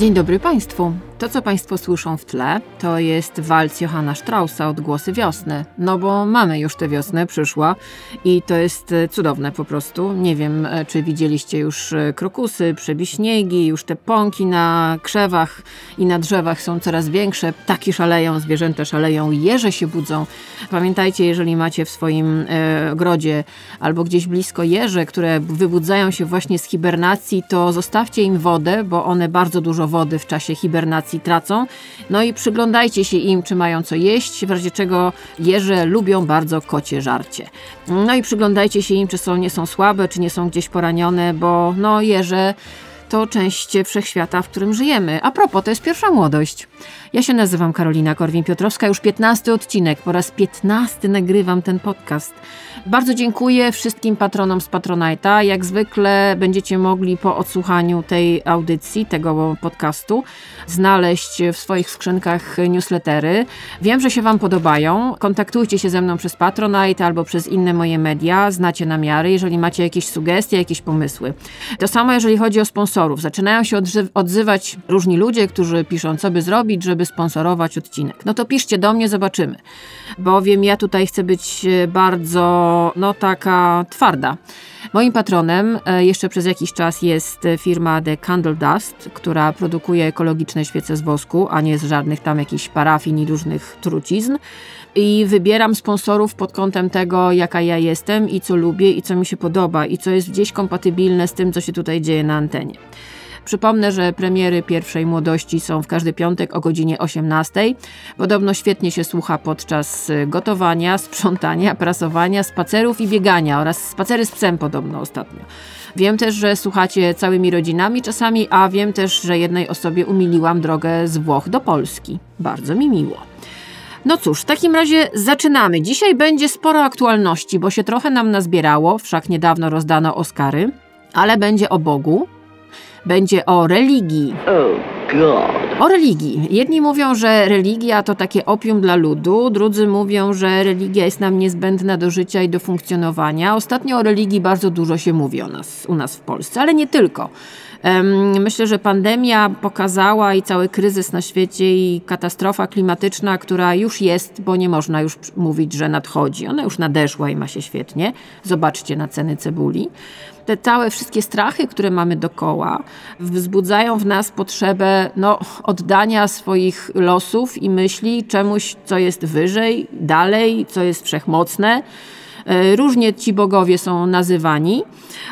Dzień dobry Państwu. To, co Państwo słyszą w tle, to jest walc Johanna Straussa Odgłosy Wiosny. No bo mamy już tę wiosnę, przyszła i to jest e, cudowne po prostu. Nie wiem, e, czy widzieliście już e, krokusy, przebiśniegi, już te pąki na krzewach i na drzewach są coraz większe. Ptaki szaleją, zwierzęta szaleją, jeże się budzą. Pamiętajcie, jeżeli macie w swoim e, ogrodzie albo gdzieś blisko jeże, które wybudzają się właśnie z hibernacji, to zostawcie im wodę, bo one bardzo dużo wody w czasie hibernacji tracą. No i przyglądajcie się im, czy mają co jeść, w razie czego jeże lubią bardzo kocie żarcie. No i przyglądajcie się im, czy są, nie są słabe, czy nie są gdzieś poranione, bo no jeże to część wszechświata, w którym żyjemy. A propos, to jest pierwsza młodość. Ja się nazywam Karolina Korwin-Piotrowska, już 15 odcinek, po raz 15 nagrywam ten podcast. Bardzo dziękuję wszystkim patronom z Patronite'a. Jak zwykle będziecie mogli po odsłuchaniu tej audycji, tego podcastu, znaleźć w swoich skrzynkach newslettery. Wiem, że się Wam podobają. Kontaktujcie się ze mną przez Patronite albo przez inne moje media, znacie namiary, jeżeli macie jakieś sugestie, jakieś pomysły. To samo, jeżeli chodzi o sponsorów. Zaczynają się odzywać różni ludzie, którzy piszą, co by zrobić, żeby sponsorować odcinek. No to piszcie do mnie, zobaczymy. Bowiem ja tutaj chcę być bardzo, no taka twarda. Moim patronem e, jeszcze przez jakiś czas jest firma The Candle Dust, która produkuje ekologiczne świece z wosku, a nie z żadnych tam jakichś parafin i różnych trucizn. I wybieram sponsorów pod kątem tego, jaka ja jestem i co lubię i co mi się podoba i co jest gdzieś kompatybilne z tym, co się tutaj dzieje na antenie. Przypomnę, że premiery pierwszej młodości są w każdy piątek o godzinie 18. Podobno świetnie się słucha podczas gotowania, sprzątania, prasowania, spacerów i biegania oraz spacery z psem podobno ostatnio. Wiem też, że słuchacie całymi rodzinami czasami, a wiem też, że jednej osobie umiliłam drogę z Włoch do Polski. Bardzo mi miło. No cóż, w takim razie zaczynamy. Dzisiaj będzie sporo aktualności, bo się trochę nam nazbierało, wszak niedawno rozdano Oscary, ale będzie o Bogu, będzie o religii. O religii. Jedni mówią, że religia to takie opium dla ludu, drudzy mówią, że religia jest nam niezbędna do życia i do funkcjonowania. Ostatnio o religii bardzo dużo się mówi o nas, u nas w Polsce, ale nie tylko. Myślę, że pandemia pokazała i cały kryzys na świecie i katastrofa klimatyczna, która już jest, bo nie można już mówić, że nadchodzi. Ona już nadeszła i ma się świetnie. Zobaczcie na ceny cebuli te całe wszystkie strachy, które mamy dokoła, wzbudzają w nas potrzebę no, oddania swoich losów i myśli czemuś, co jest wyżej, dalej, co jest wszechmocne. E, różnie ci bogowie są nazywani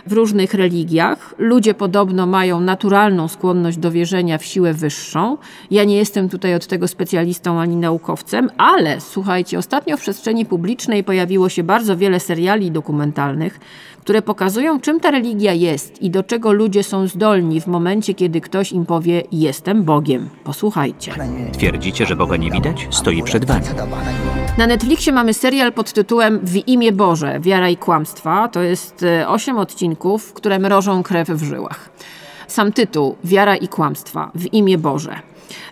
w różnych religiach. Ludzie podobno mają naturalną skłonność do wierzenia w siłę wyższą. Ja nie jestem tutaj od tego specjalistą ani naukowcem, ale słuchajcie, ostatnio w przestrzeni publicznej pojawiło się bardzo wiele seriali dokumentalnych, które pokazują, czym ta religia jest i do czego ludzie są zdolni w momencie, kiedy ktoś im powie: Jestem Bogiem. Posłuchajcie. Twierdzicie, że Boga nie widać? Stoi przed wami. Na Netflixie mamy serial pod tytułem W imię Boże Wiara i kłamstwa. To jest e, osiem odcinków, które mrożą krew w żyłach. Sam tytuł Wiara i kłamstwa w imię Boże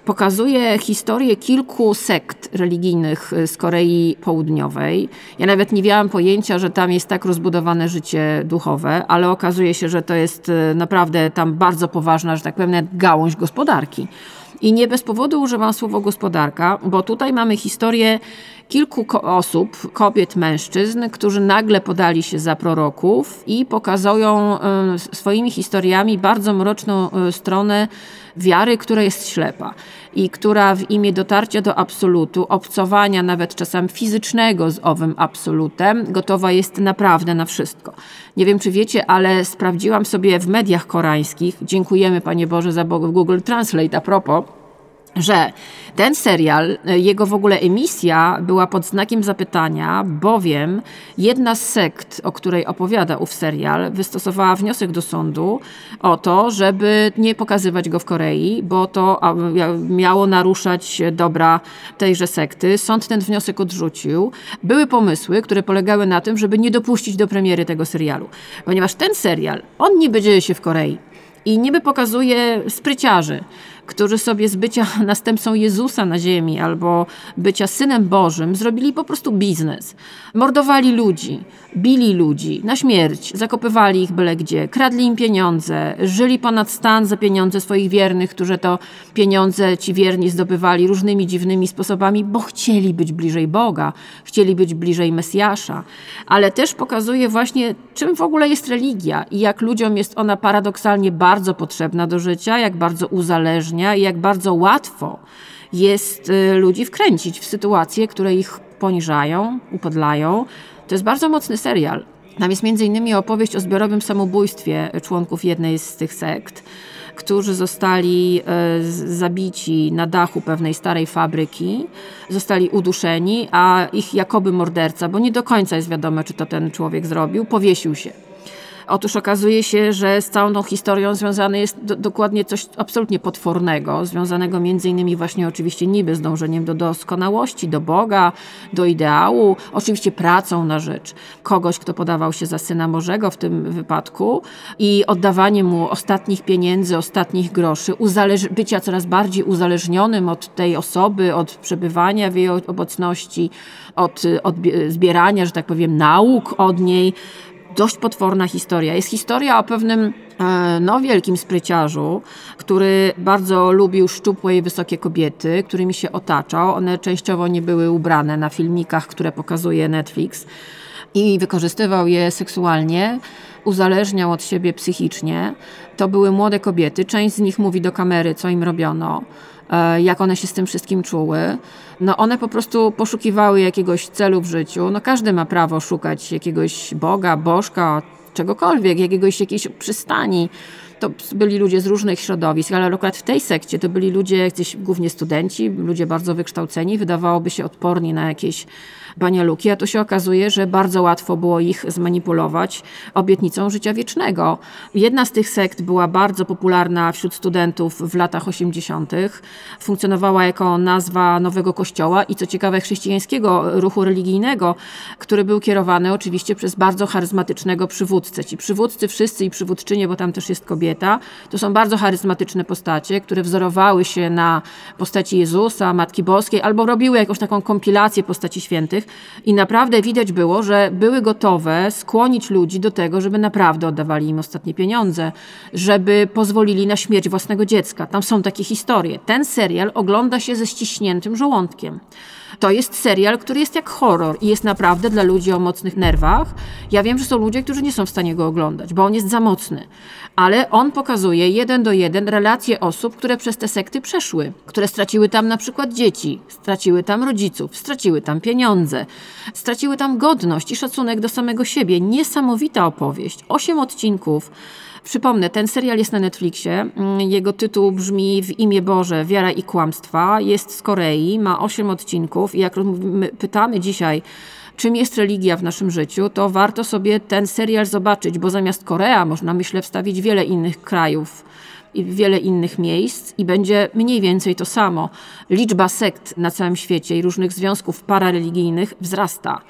pokazuje historię kilku sekt religijnych z Korei Południowej. Ja nawet nie miałam pojęcia, że tam jest tak rozbudowane życie duchowe, ale okazuje się, że to jest e, naprawdę tam bardzo poważna, że tak powiem, gałąź gospodarki. I nie bez powodu używam słowa gospodarka, bo tutaj mamy historię kilku osób, kobiet, mężczyzn, którzy nagle podali się za proroków i pokazują e, swoimi historiami bardzo mroczną stronę wiary, która jest ślepa i która w imię dotarcia do absolutu, obcowania nawet czasem fizycznego z owym absolutem, gotowa jest naprawdę na wszystko. Nie wiem, czy wiecie, ale sprawdziłam sobie w mediach koreańskich, dziękujemy Panie Boże za Google Translate a propos, że ten serial, jego w ogóle emisja była pod znakiem zapytania, bowiem jedna z sekt, o której opowiada ów serial, wystosowała wniosek do sądu o to, żeby nie pokazywać go w Korei, bo to miało naruszać dobra tejże sekty. Sąd ten wniosek odrzucił. Były pomysły, które polegały na tym, żeby nie dopuścić do premiery tego serialu, ponieważ ten serial, on nie będzie się w Korei i niby pokazuje spryciarzy, którzy sobie z bycia następcą Jezusa na ziemi albo bycia synem Bożym zrobili po prostu biznes. Mordowali ludzi, bili ludzi na śmierć, zakopywali ich byle gdzie, kradli im pieniądze, żyli ponad stan za pieniądze swoich wiernych, którzy to pieniądze ci wierni zdobywali różnymi dziwnymi sposobami, bo chcieli być bliżej Boga, chcieli być bliżej Mesjasza. Ale też pokazuje właśnie, czym w ogóle jest religia i jak ludziom jest ona paradoksalnie bardzo potrzebna do życia, jak bardzo uzależnia i jak bardzo łatwo jest y, ludzi wkręcić w sytuacje, które ich poniżają, upodlają. To jest bardzo mocny serial. Tam jest innymi opowieść o zbiorowym samobójstwie członków jednej z tych sekt, którzy zostali e, zabici na dachu pewnej starej fabryki, zostali uduszeni, a ich jakoby morderca, bo nie do końca jest wiadomo, czy to ten człowiek zrobił, powiesił się. Otóż okazuje się, że z całą tą historią związane jest do, dokładnie coś absolutnie potwornego, związanego między innymi właśnie oczywiście niby z dążeniem do doskonałości, do Boga, do ideału, oczywiście pracą na rzecz kogoś, kto podawał się za syna Bożego w tym wypadku i oddawanie mu ostatnich pieniędzy, ostatnich groszy, bycia coraz bardziej uzależnionym od tej osoby, od przebywania w jej obecności, od, od zbierania, że tak powiem, nauk od niej dość potworna historia. Jest historia o pewnym e, no, wielkim spryciarzu, który bardzo lubił szczupłe i wysokie kobiety, którymi się otaczał. One częściowo nie były ubrane na filmikach, które pokazuje Netflix i wykorzystywał je seksualnie, uzależniał od siebie psychicznie. To były młode kobiety, część z nich mówi do kamery, co im robiono. E, jak one się z tym wszystkim czuły. No one po prostu poszukiwały jakiegoś celu w życiu. No każdy ma prawo szukać jakiegoś Boga, Bożka, czegokolwiek, jakiegoś jakiejś przystani. To byli ludzie z różnych środowisk, ale akurat w tej sekcie to byli ludzie, gdzieś głównie studenci, ludzie bardzo wykształceni, wydawałoby się odporni na jakieś banialuki, a tu się okazuje, że bardzo łatwo było ich zmanipulować obietnicą życia wiecznego. Jedna z tych sekt była bardzo popularna wśród studentów w latach 80. Funkcjonowała jako nazwa nowego kościoła i co ciekawe chrześcijańskiego ruchu religijnego, który był kierowany oczywiście przez bardzo charyzmatycznego przywódcę. Ci przywódcy wszyscy i przywódczynie, bo tam też jest kobieta, to są bardzo charyzmatyczne postacie, które wzorowały się na postaci Jezusa, Matki Boskiej, albo robiły jakąś taką kompilację postaci świętych, i naprawdę widać było, że były gotowe skłonić ludzi do tego, żeby naprawdę oddawali im ostatnie pieniądze, żeby pozwolili na śmierć własnego dziecka. Tam są takie historie. Ten serial ogląda się ze ściśniętym żołądkiem. To jest serial, który jest jak horror i jest naprawdę dla ludzi o mocnych nerwach. Ja wiem, że są ludzie, którzy nie są w stanie go oglądać, bo on jest za mocny. Ale on pokazuje jeden do jeden relacje osób, które przez te sekty przeszły, które straciły tam na przykład dzieci, straciły tam rodziców, straciły tam pieniądze, straciły tam godność i szacunek do samego siebie. Niesamowita opowieść. Osiem odcinków Przypomnę, ten serial jest na Netflixie. Mm, jego tytuł brzmi W imię Boże, Wiara i Kłamstwa. Jest z Korei, ma 8 odcinków i jak pytamy dzisiaj, czym jest religia w naszym życiu, to warto sobie ten serial zobaczyć, bo zamiast Korea można, myślę, wstawić wiele innych krajów i wiele innych miejsc i będzie mniej więcej to samo. Liczba sekt na całym świecie i różnych związków parareligijnych wzrasta,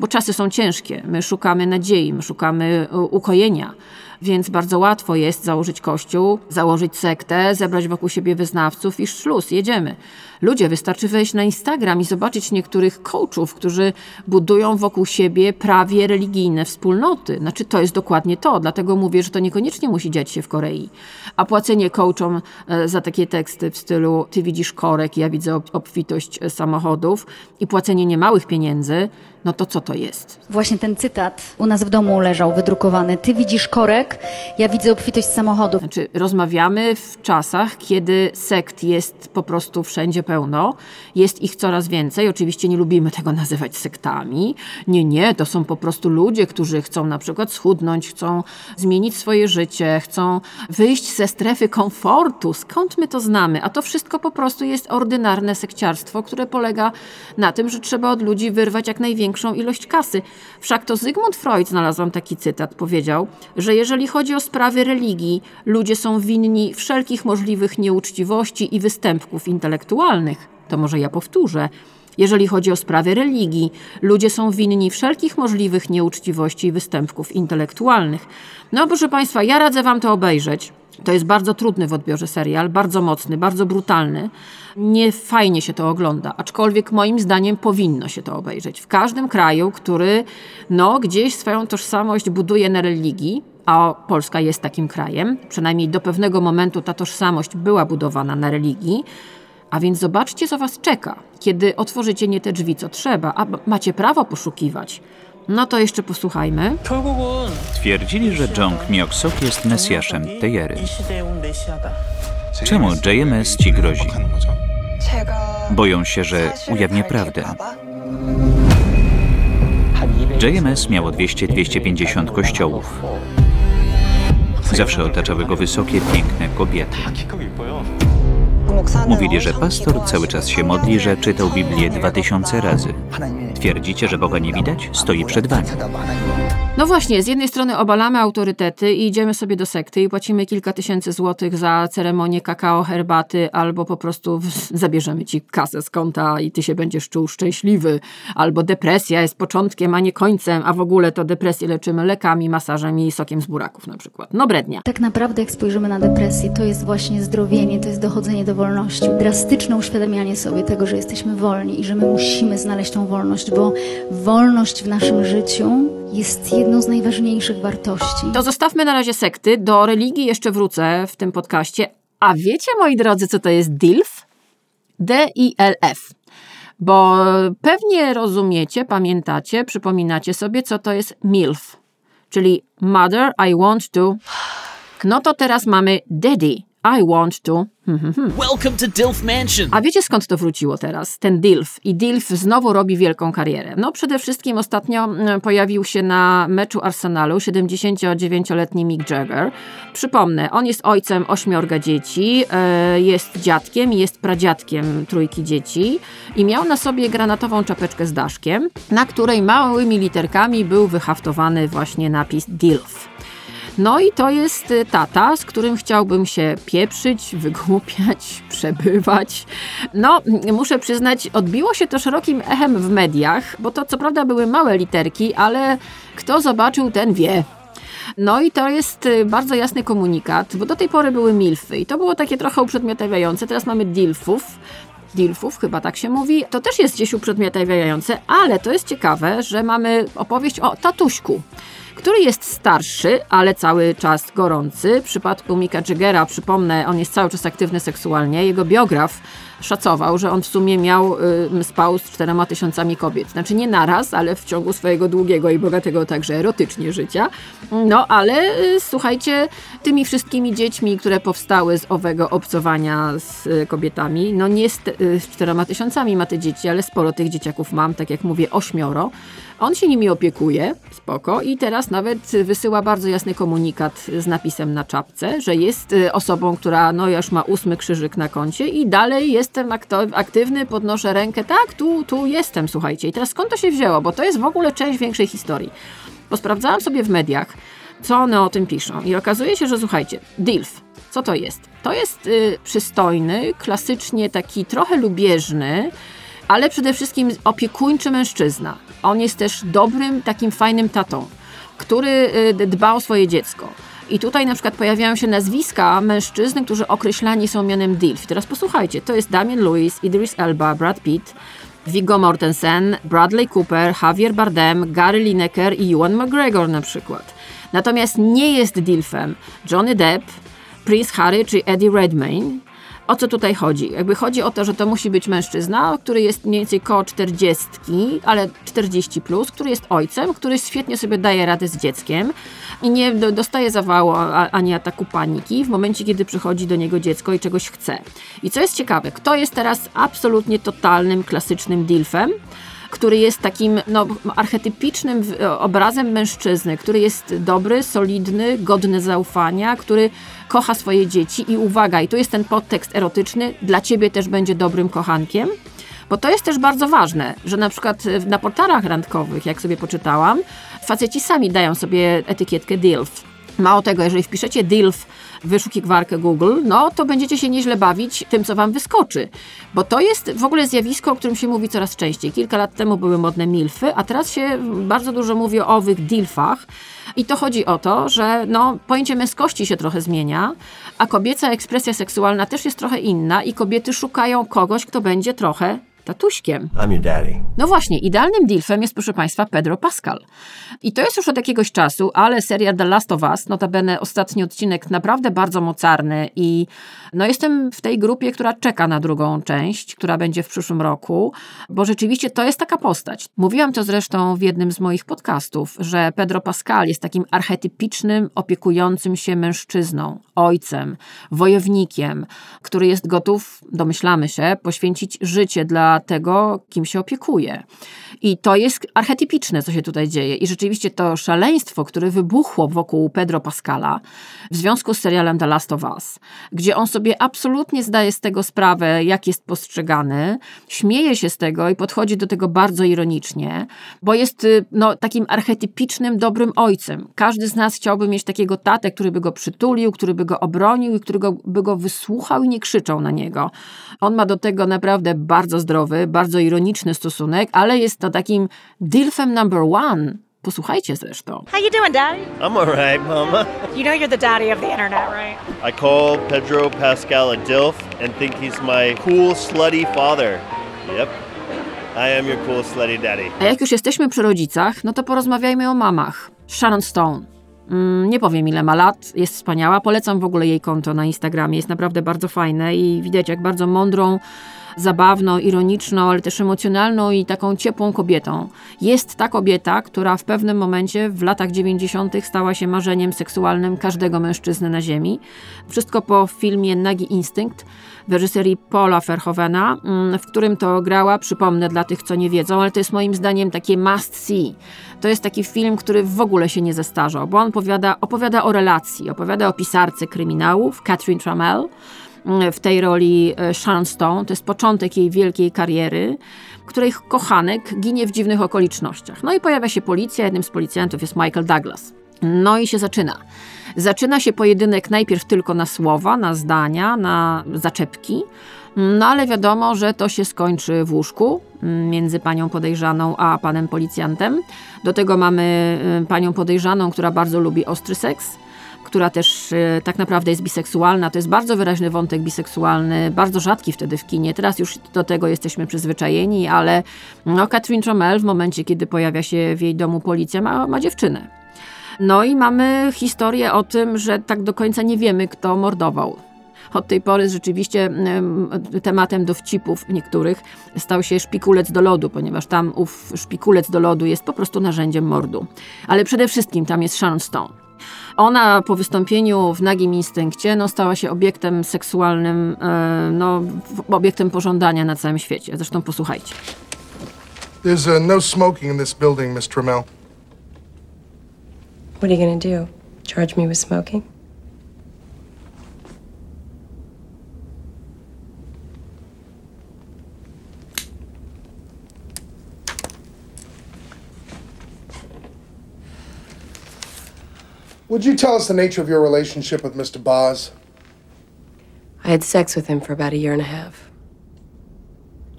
bo czasy są ciężkie. My szukamy nadziei, my szukamy e, ukojenia. Więc bardzo łatwo jest założyć kościół, założyć sektę, zebrać wokół siebie wyznawców i szluz, jedziemy. Ludzie, wystarczy wejść na Instagram i zobaczyć niektórych coachów, którzy budują wokół siebie prawie religijne wspólnoty. Znaczy, to jest dokładnie to, dlatego mówię, że to niekoniecznie musi dziać się w Korei. A płacenie coachom e, za takie teksty w stylu ty widzisz korek, ja widzę obfitość e, samochodów i płacenie niemałych pieniędzy, no to co to jest? Właśnie ten cytat u nas w domu leżał wydrukowany. Ty widzisz korek, ja widzę obfitość samochodów. Znaczy, rozmawiamy w czasach, kiedy sekt jest po prostu wszędzie pełno, jest ich coraz więcej. Oczywiście nie lubimy tego nazywać sektami. Nie, nie, to są po prostu ludzie, którzy chcą na przykład schudnąć, chcą zmienić swoje życie, chcą wyjść ze strefy komfortu. Skąd my to znamy? A to wszystko po prostu jest ordynarne sekciarstwo, które polega na tym, że trzeba od ludzi wyrwać jak największą ilość kasy. Wszak to Zygmunt Freud, znalazłam taki cytat, powiedział, że jeżeli chodzi o sprawy religii, ludzie są winni wszelkich możliwych nieuczciwości i występków intelektualnych, to może ja powtórzę. Jeżeli chodzi o sprawy religii, ludzie są winni wszelkich możliwych nieuczciwości i występków intelektualnych. No proszę Państwa, ja radzę Wam to obejrzeć. To jest bardzo trudny w odbiorze serial, bardzo mocny, bardzo brutalny. Nie fajnie się to ogląda, aczkolwiek moim zdaniem powinno się to obejrzeć. W każdym kraju, który no, gdzieś swoją tożsamość buduje na religii, a Polska jest takim krajem, przynajmniej do pewnego momentu ta tożsamość była budowana na religii, a więc zobaczcie, co was czeka, kiedy otworzycie nie te drzwi, co trzeba, a macie prawo poszukiwać. No to jeszcze posłuchajmy. Twierdzili, że Jong Myoksuk jest Mesjaszem Tejery. Czemu JMS ci grozi? Boją się, że ujawnię prawdę. JMS miało 200-250 kościołów. Zawsze otaczały go wysokie, piękne kobiety. Mówili, że pastor cały czas się modli, że czytał Biblię 2000 razy. Twierdzicie, że Boga nie widać? Stoi przed wami. No właśnie, z jednej strony obalamy autorytety i idziemy sobie do sekty i płacimy kilka tysięcy złotych za ceremonię kakao, herbaty, albo po prostu zabierzemy ci kasę z konta i ty się będziesz czuł szczęśliwy, albo depresja jest początkiem, a nie końcem, a w ogóle to depresję leczymy lekami, masażem i sokiem z buraków na przykład. No brednia. Tak naprawdę, jak spojrzymy na depresję, to jest właśnie zdrowienie, to jest dochodzenie do wolności. Drastyczne uświadamianie sobie tego, że jesteśmy wolni i że my musimy znaleźć tą wolność, bo wolność w naszym życiu jest jedną z najważniejszych wartości. To zostawmy na razie sekty, do religii jeszcze wrócę w tym podcaście. A wiecie, moi drodzy, co to jest DILF? D-I-L-F. Bo pewnie rozumiecie, pamiętacie, przypominacie sobie, co to jest MILF, czyli Mother, I want to. No to teraz mamy Daddy, I want to. Welcome to Dilf Mansion. A wiecie skąd to wróciło teraz? Ten DILF. I DILF znowu robi wielką karierę. No przede wszystkim ostatnio mm, pojawił się na meczu Arsenalu 79-letni Mick Jagger. Przypomnę, on jest ojcem ośmiorga dzieci, e, jest dziadkiem i jest pradziadkiem trójki dzieci i miał na sobie granatową czapeczkę z daszkiem, na której małymi literkami był wyhaftowany właśnie napis DILF. No i to jest y, tata, z którym chciałbym się pieprzyć, wygłupiać, przebywać. No, muszę przyznać, odbiło się to szerokim echem w mediach, bo to co prawda były małe literki, ale kto zobaczył, ten wie. No i to jest y, bardzo jasny komunikat, bo do tej pory były milfy i to było takie trochę uprzedmiotawiające, teraz mamy dilfów. Dilfów, chyba tak się mówi. To też jest gdzieś uprzedmiotawiające, ale to jest ciekawe, że mamy opowieść o tatuśku który jest starszy, ale cały czas gorący. W przypadku Mika Jaggera, przypomnę, on jest cały czas aktywny seksualnie. Jego biograf szacował, że on w sumie miał, y, spał z czterema tysiącami kobiet. Znaczy nie naraz, ale w ciągu swojego długiego i bogatego także erotycznie życia. No ale y, słuchajcie, tymi wszystkimi dziećmi, które powstały z owego obcowania z y, kobietami, no nie z, y, z czterema tysiącami ma te dzieci, ale sporo tych dzieciaków mam, tak jak mówię, ośmioro. On się nimi opiekuje, spoko, i teraz nawet wysyła bardzo jasny komunikat z napisem na czapce, że jest y, osobą, która no już ma ósmy krzyżyk na koncie i dalej jestem aktywny, podnoszę rękę, tak, tu, tu jestem, słuchajcie. I teraz skąd to się wzięło? Bo to jest w ogóle część większej historii. Bo sprawdzałam sobie w mediach, co one o tym piszą i okazuje się, że słuchajcie, DILF, co to jest? To jest y, przystojny, klasycznie taki trochę lubieżny, ale przede wszystkim opiekuńczy mężczyzna. On jest też dobrym, takim fajnym tatą, który y, dba o swoje dziecko. I tutaj na przykład pojawiają się nazwiska mężczyzn, którzy określani są mianem DILF. Teraz posłuchajcie, to jest Damian Lewis, Idris Elba, Brad Pitt, Viggo Mortensen, Bradley Cooper, Javier Bardem, Gary Lineker i Ewan McGregor na przykład. Natomiast nie jest DILFem Johnny Depp, Prince Harry czy Eddie Redmayne. O co tutaj chodzi? Jakby chodzi o to, że to musi być mężczyzna, który jest mniej więcej koło 40, ale 40 plus, który jest ojcem, który świetnie sobie daje radę z dzieckiem i nie do- dostaje zawału ani ataku paniki w momencie, kiedy przychodzi do niego dziecko i czegoś chce. I co jest ciekawe, kto jest teraz absolutnie totalnym, klasycznym dilfem? Który jest takim no, archetypicznym w- obrazem mężczyzny, który jest dobry, solidny, godny zaufania, który kocha swoje dzieci i uwaga, i tu jest ten podtekst erotyczny, dla ciebie też będzie dobrym kochankiem. Bo to jest też bardzo ważne, że na przykład w- na portalach randkowych, jak sobie poczytałam, faceci sami dają sobie etykietkę DILF. Mało tego, jeżeli wpiszecie DILF w wyszukiwarkę Google, no to będziecie się nieźle bawić tym, co wam wyskoczy. Bo to jest w ogóle zjawisko, o którym się mówi coraz częściej. Kilka lat temu były modne milfy, a teraz się bardzo dużo mówi o owych DILFach. I to chodzi o to, że no, pojęcie męskości się trochę zmienia, a kobieca ekspresja seksualna też jest trochę inna i kobiety szukają kogoś, kto będzie trochę tatuśkiem. I'm your daddy. No właśnie, idealnym dilfem jest, proszę Państwa, Pedro Pascal. I to jest już od jakiegoś czasu, ale serial The Last of Us, notabene ostatni odcinek naprawdę bardzo mocarny i no jestem w tej grupie, która czeka na drugą część, która będzie w przyszłym roku, bo rzeczywiście to jest taka postać. Mówiłam to zresztą w jednym z moich podcastów, że Pedro Pascal jest takim archetypicznym, opiekującym się mężczyzną, ojcem, wojownikiem, który jest gotów, domyślamy się, poświęcić życie dla tego, kim się opiekuje. I to jest archetypiczne, co się tutaj dzieje. I rzeczywiście to szaleństwo, które wybuchło wokół Pedro Pascala w związku z serialem The Last of Us, gdzie on sobie absolutnie zdaje z tego sprawę, jak jest postrzegany, śmieje się z tego i podchodzi do tego bardzo ironicznie, bo jest y, no, takim archetypicznym, dobrym ojcem. Każdy z nas chciałby mieć takiego tatę, który by go przytulił, który by go obronił i który go, by go wysłuchał i nie krzyczał na niego. On ma do tego naprawdę bardzo zdrowy, bardzo ironiczny stosunek, ale jest to takim dilfem number one. Posłuchajcie zresztą. How you doing, Daddy? I'm alright, Mama. You know you're the daddy of the internet, right? I call Pedro Pascal a DILF and think he's my cool, slutty father. Yep. I am your cool, slutty daddy. A jak już jesteśmy przy rodzicach, no to porozmawiajmy o mamach. Sharon Stone. Mm, nie powiem ile ma lat, jest wspaniała. Polecam w ogóle jej konto na Instagramie, jest naprawdę bardzo fajne i widać jak bardzo mądrą, zabawną, ironiczną, ale też emocjonalną i taką ciepłą kobietą. Jest ta kobieta, która w pewnym momencie w latach 90. stała się marzeniem seksualnym każdego mężczyzny na ziemi. Wszystko po filmie Nagi Instynkt w reżyserii Paula Verhovena, mm, w którym to grała, przypomnę dla tych, co nie wiedzą, ale to jest moim zdaniem takie must see. To jest taki film, który w ogóle się nie zestarzał, bo on opowiada, opowiada o relacji, opowiada o pisarce kryminałów, Catherine Trammell, mm, w tej roli e, Sharon Stone. To jest początek jej wielkiej kariery, której kochanek ginie w dziwnych okolicznościach. No i pojawia się policja, jednym z policjantów jest Michael Douglas. No i się zaczyna. Zaczyna się pojedynek najpierw tylko na słowa, na zdania, na zaczepki, no ale wiadomo, że to się skończy w łóżku mm, między panią podejrzaną a panem policjantem. Do tego mamy y, panią podejrzaną, która bardzo lubi ostry seks która też y, tak naprawdę jest biseksualna. To jest bardzo wyraźny wątek biseksualny, bardzo rzadki wtedy w kinie. Teraz już do tego jesteśmy przyzwyczajeni, ale no, Catherine Tromel w momencie, kiedy pojawia się w jej domu policja, ma, ma dziewczynę. No i mamy historię o tym, że tak do końca nie wiemy, kto mordował. Od tej pory rzeczywiście em, tematem dowcipów niektórych stał się szpikulec do lodu, ponieważ tam ów szpikulec do lodu jest po prostu narzędziem mordu. Ale przede wszystkim tam jest Sharon Stone. Ona po wystąpieniu w Nagim Instynkcie no, stała się obiektem seksualnym, e, no, obiektem pożądania na całym świecie. Zresztą posłuchajcie. There's uh, no smoking in this building, Miss Trammell. What are you gonna do? Charge me with smoking? Would you tell us the nature of your relationship with Mr. Boz? I had sex with him for about a year and a half.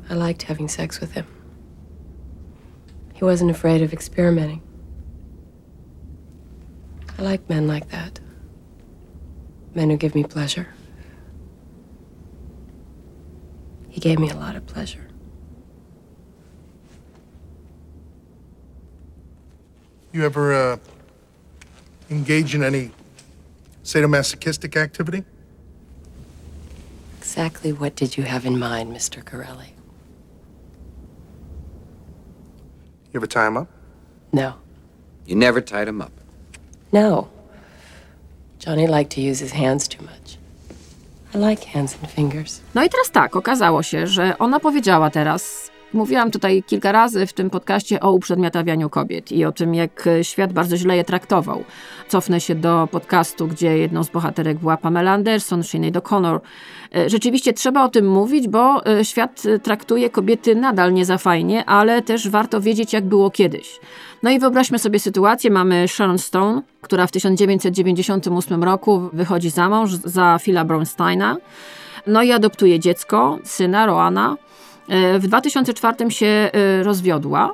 I liked having sex with him. He wasn't afraid of experimenting. I like men like that. Men who give me pleasure. He gave me a lot of pleasure. You ever uh, engage in any sadomasochistic activity? Exactly what did you have in mind, Mr. Corelli? You ever tie him up? No. You never tied him up. No. Johnny liked to use his hands too much. I like hands and fingers. No i teraz tak, okazało się, że ona powiedziała teraz Mówiłam tutaj kilka razy w tym podcaście o uprzedmiotawianiu kobiet i o tym, jak świat bardzo źle je traktował. Cofnę się do podcastu, gdzie jedną z bohaterek była Pamela Anderson, Sinead O'Connor. E, rzeczywiście trzeba o tym mówić, bo e, świat traktuje kobiety nadal nie za fajnie, ale też warto wiedzieć, jak było kiedyś. No i wyobraźmy sobie sytuację, mamy Sharon Stone, która w 1998 roku wychodzi za mąż za Phila Bronsteina, no i adoptuje dziecko, syna Roana. E, w 2004 się e, rozwiodła.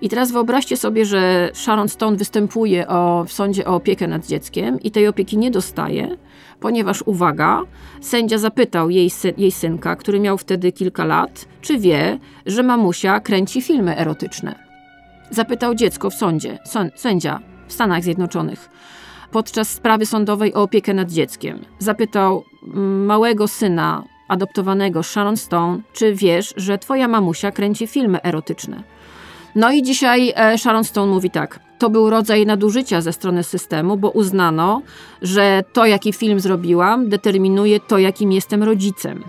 I teraz wyobraźcie sobie, że Sharon Stone występuje o, w sądzie o opiekę nad dzieckiem i tej opieki nie dostaje, ponieważ, uwaga, sędzia zapytał jej, sy jej synka, który miał wtedy kilka lat, czy wie, że mamusia kręci filmy erotyczne. Zapytał dziecko w sądzie, sędzia w Stanach Zjednoczonych, podczas sprawy sądowej o opiekę nad dzieckiem. Zapytał mm, małego syna adoptowanego Sharon Stone, czy wiesz, że twoja mamusia kręci filmy erotyczne. No i dzisiaj e, Sharon Stone mówi tak. To był rodzaj nadużycia ze strony systemu, bo uznano, że to, jaki film zrobiłam, determinuje to, jakim jestem rodzicem.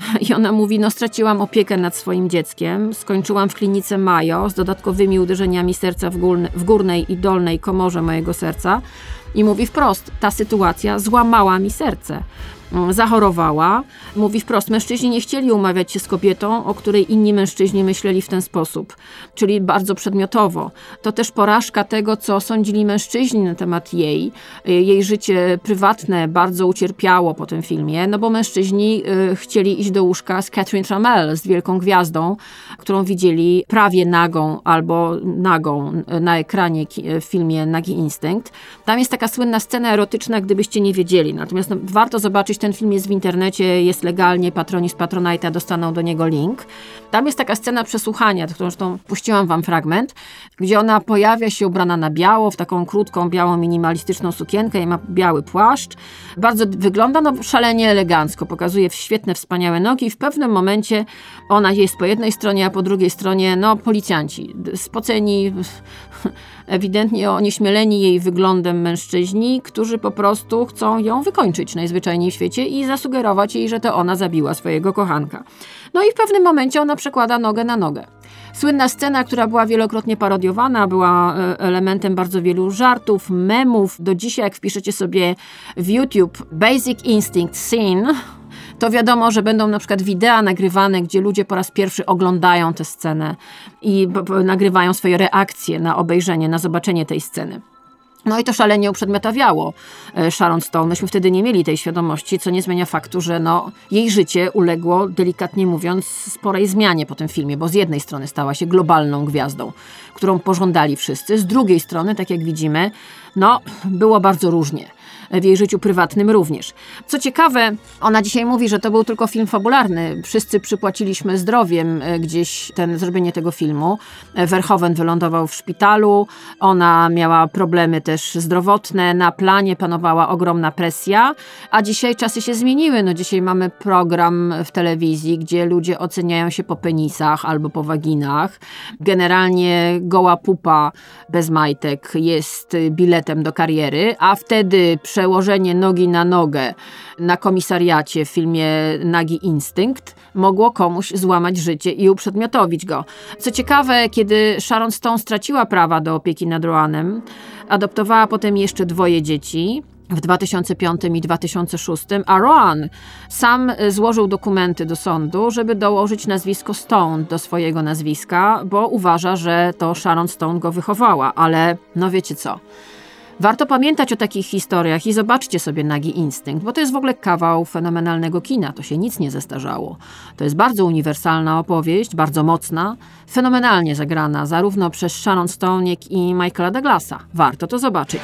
I ona mówi: No, straciłam opiekę nad swoim dzieckiem, skończyłam w klinice Mayo z dodatkowymi uderzeniami serca w, górne, w górnej i dolnej komorze mojego serca. I mówi wprost: Ta sytuacja złamała mi serce. Zachorowała. Mówi wprost, mężczyźni nie chcieli umawiać się z kobietą, o której inni mężczyźni myśleli w ten sposób, czyli bardzo przedmiotowo. To też porażka tego, co sądzili mężczyźni na temat jej. Jej życie prywatne bardzo ucierpiało po tym filmie, no bo mężczyźni y, chcieli iść do łóżka z Catherine Trammell, z wielką gwiazdą, którą widzieli prawie nagą albo nagą na ekranie w filmie Nagi Instynkt. Tam jest taka słynna scena erotyczna, gdybyście nie wiedzieli. Natomiast no, warto zobaczyć ten film jest w internecie, jest legalnie, patroni z Patronite'a dostaną do niego link. Tam jest taka scena przesłuchania, którą zresztą puściłam wam fragment, gdzie ona pojawia się ubrana na biało, w taką krótką, białą, minimalistyczną sukienkę i ma biały płaszcz. Bardzo wygląda no, szalenie elegancko, pokazuje świetne, wspaniałe nogi i w pewnym momencie ona jest po jednej stronie, a po drugiej stronie no policjanci, spoceni, ewidentnie onieśmieleni jej wyglądem mężczyźni, którzy po prostu chcą ją wykończyć najzwyczajniej w świecie i zasugerować jej, że to ona zabiła swojego kochanka. No i w pewnym momencie ona przekłada nogę na nogę. Słynna scena, która była wielokrotnie parodiowana, była e, elementem bardzo wielu żartów, memów. Do dzisiaj, jak wpiszecie sobie w YouTube Basic Instinct Scene, to wiadomo, że będą na przykład wideo nagrywane, gdzie ludzie po raz pierwszy oglądają tę scenę i nagrywają swoje reakcje na obejrzenie, na zobaczenie tej sceny. No i to szalenie uprzedmiotawiało e, Sharon Stone. Myśmy wtedy nie mieli tej świadomości, co nie zmienia faktu, że no, jej życie uległo, delikatnie mówiąc, sporej zmianie po tym filmie, bo z jednej strony stała się globalną gwiazdą, którą pożądali wszyscy, z drugiej strony, tak jak widzimy, no, było bardzo różnie w jej życiu prywatnym również. Co ciekawe, ona dzisiaj mówi, że to był tylko film fabularny. Wszyscy przypłaciliśmy zdrowiem e, gdzieś ten, zrobienie tego filmu. Verhoeven wylądował w szpitalu, ona miała problemy też zdrowotne, na planie panowała ogromna presja, a dzisiaj czasy się zmieniły. No dzisiaj mamy program w telewizji, gdzie ludzie oceniają się po penisach albo po waginach. Generalnie goła pupa bez majtek jest biletem do kariery, a wtedy przełożenie nogi na nogę na komisariacie w filmie Nagi Instynkt mogło komuś złamać życie i uprzedmiotowić go. Co ciekawe, kiedy Sharon Stone straciła prawa do opieki nad Roanem, adoptowała potem jeszcze dwoje dzieci w 2005 i 2006, a Roan sam złożył dokumenty do sądu, żeby dołożyć nazwisko Stone do swojego nazwiska, bo uważa, że to Sharon Stone go wychowała, ale no wiecie co. Warto pamiętać o takich historiach i zobaczcie sobie Nagi Instynkt, bo to jest w ogóle kawał fenomenalnego kina, to się nic nie zestarzało. To jest bardzo uniwersalna opowieść, bardzo mocna, fenomenalnie zagrana zarówno przez Sharon Stone, jak i Michaela Douglasa. Warto to zobaczyć.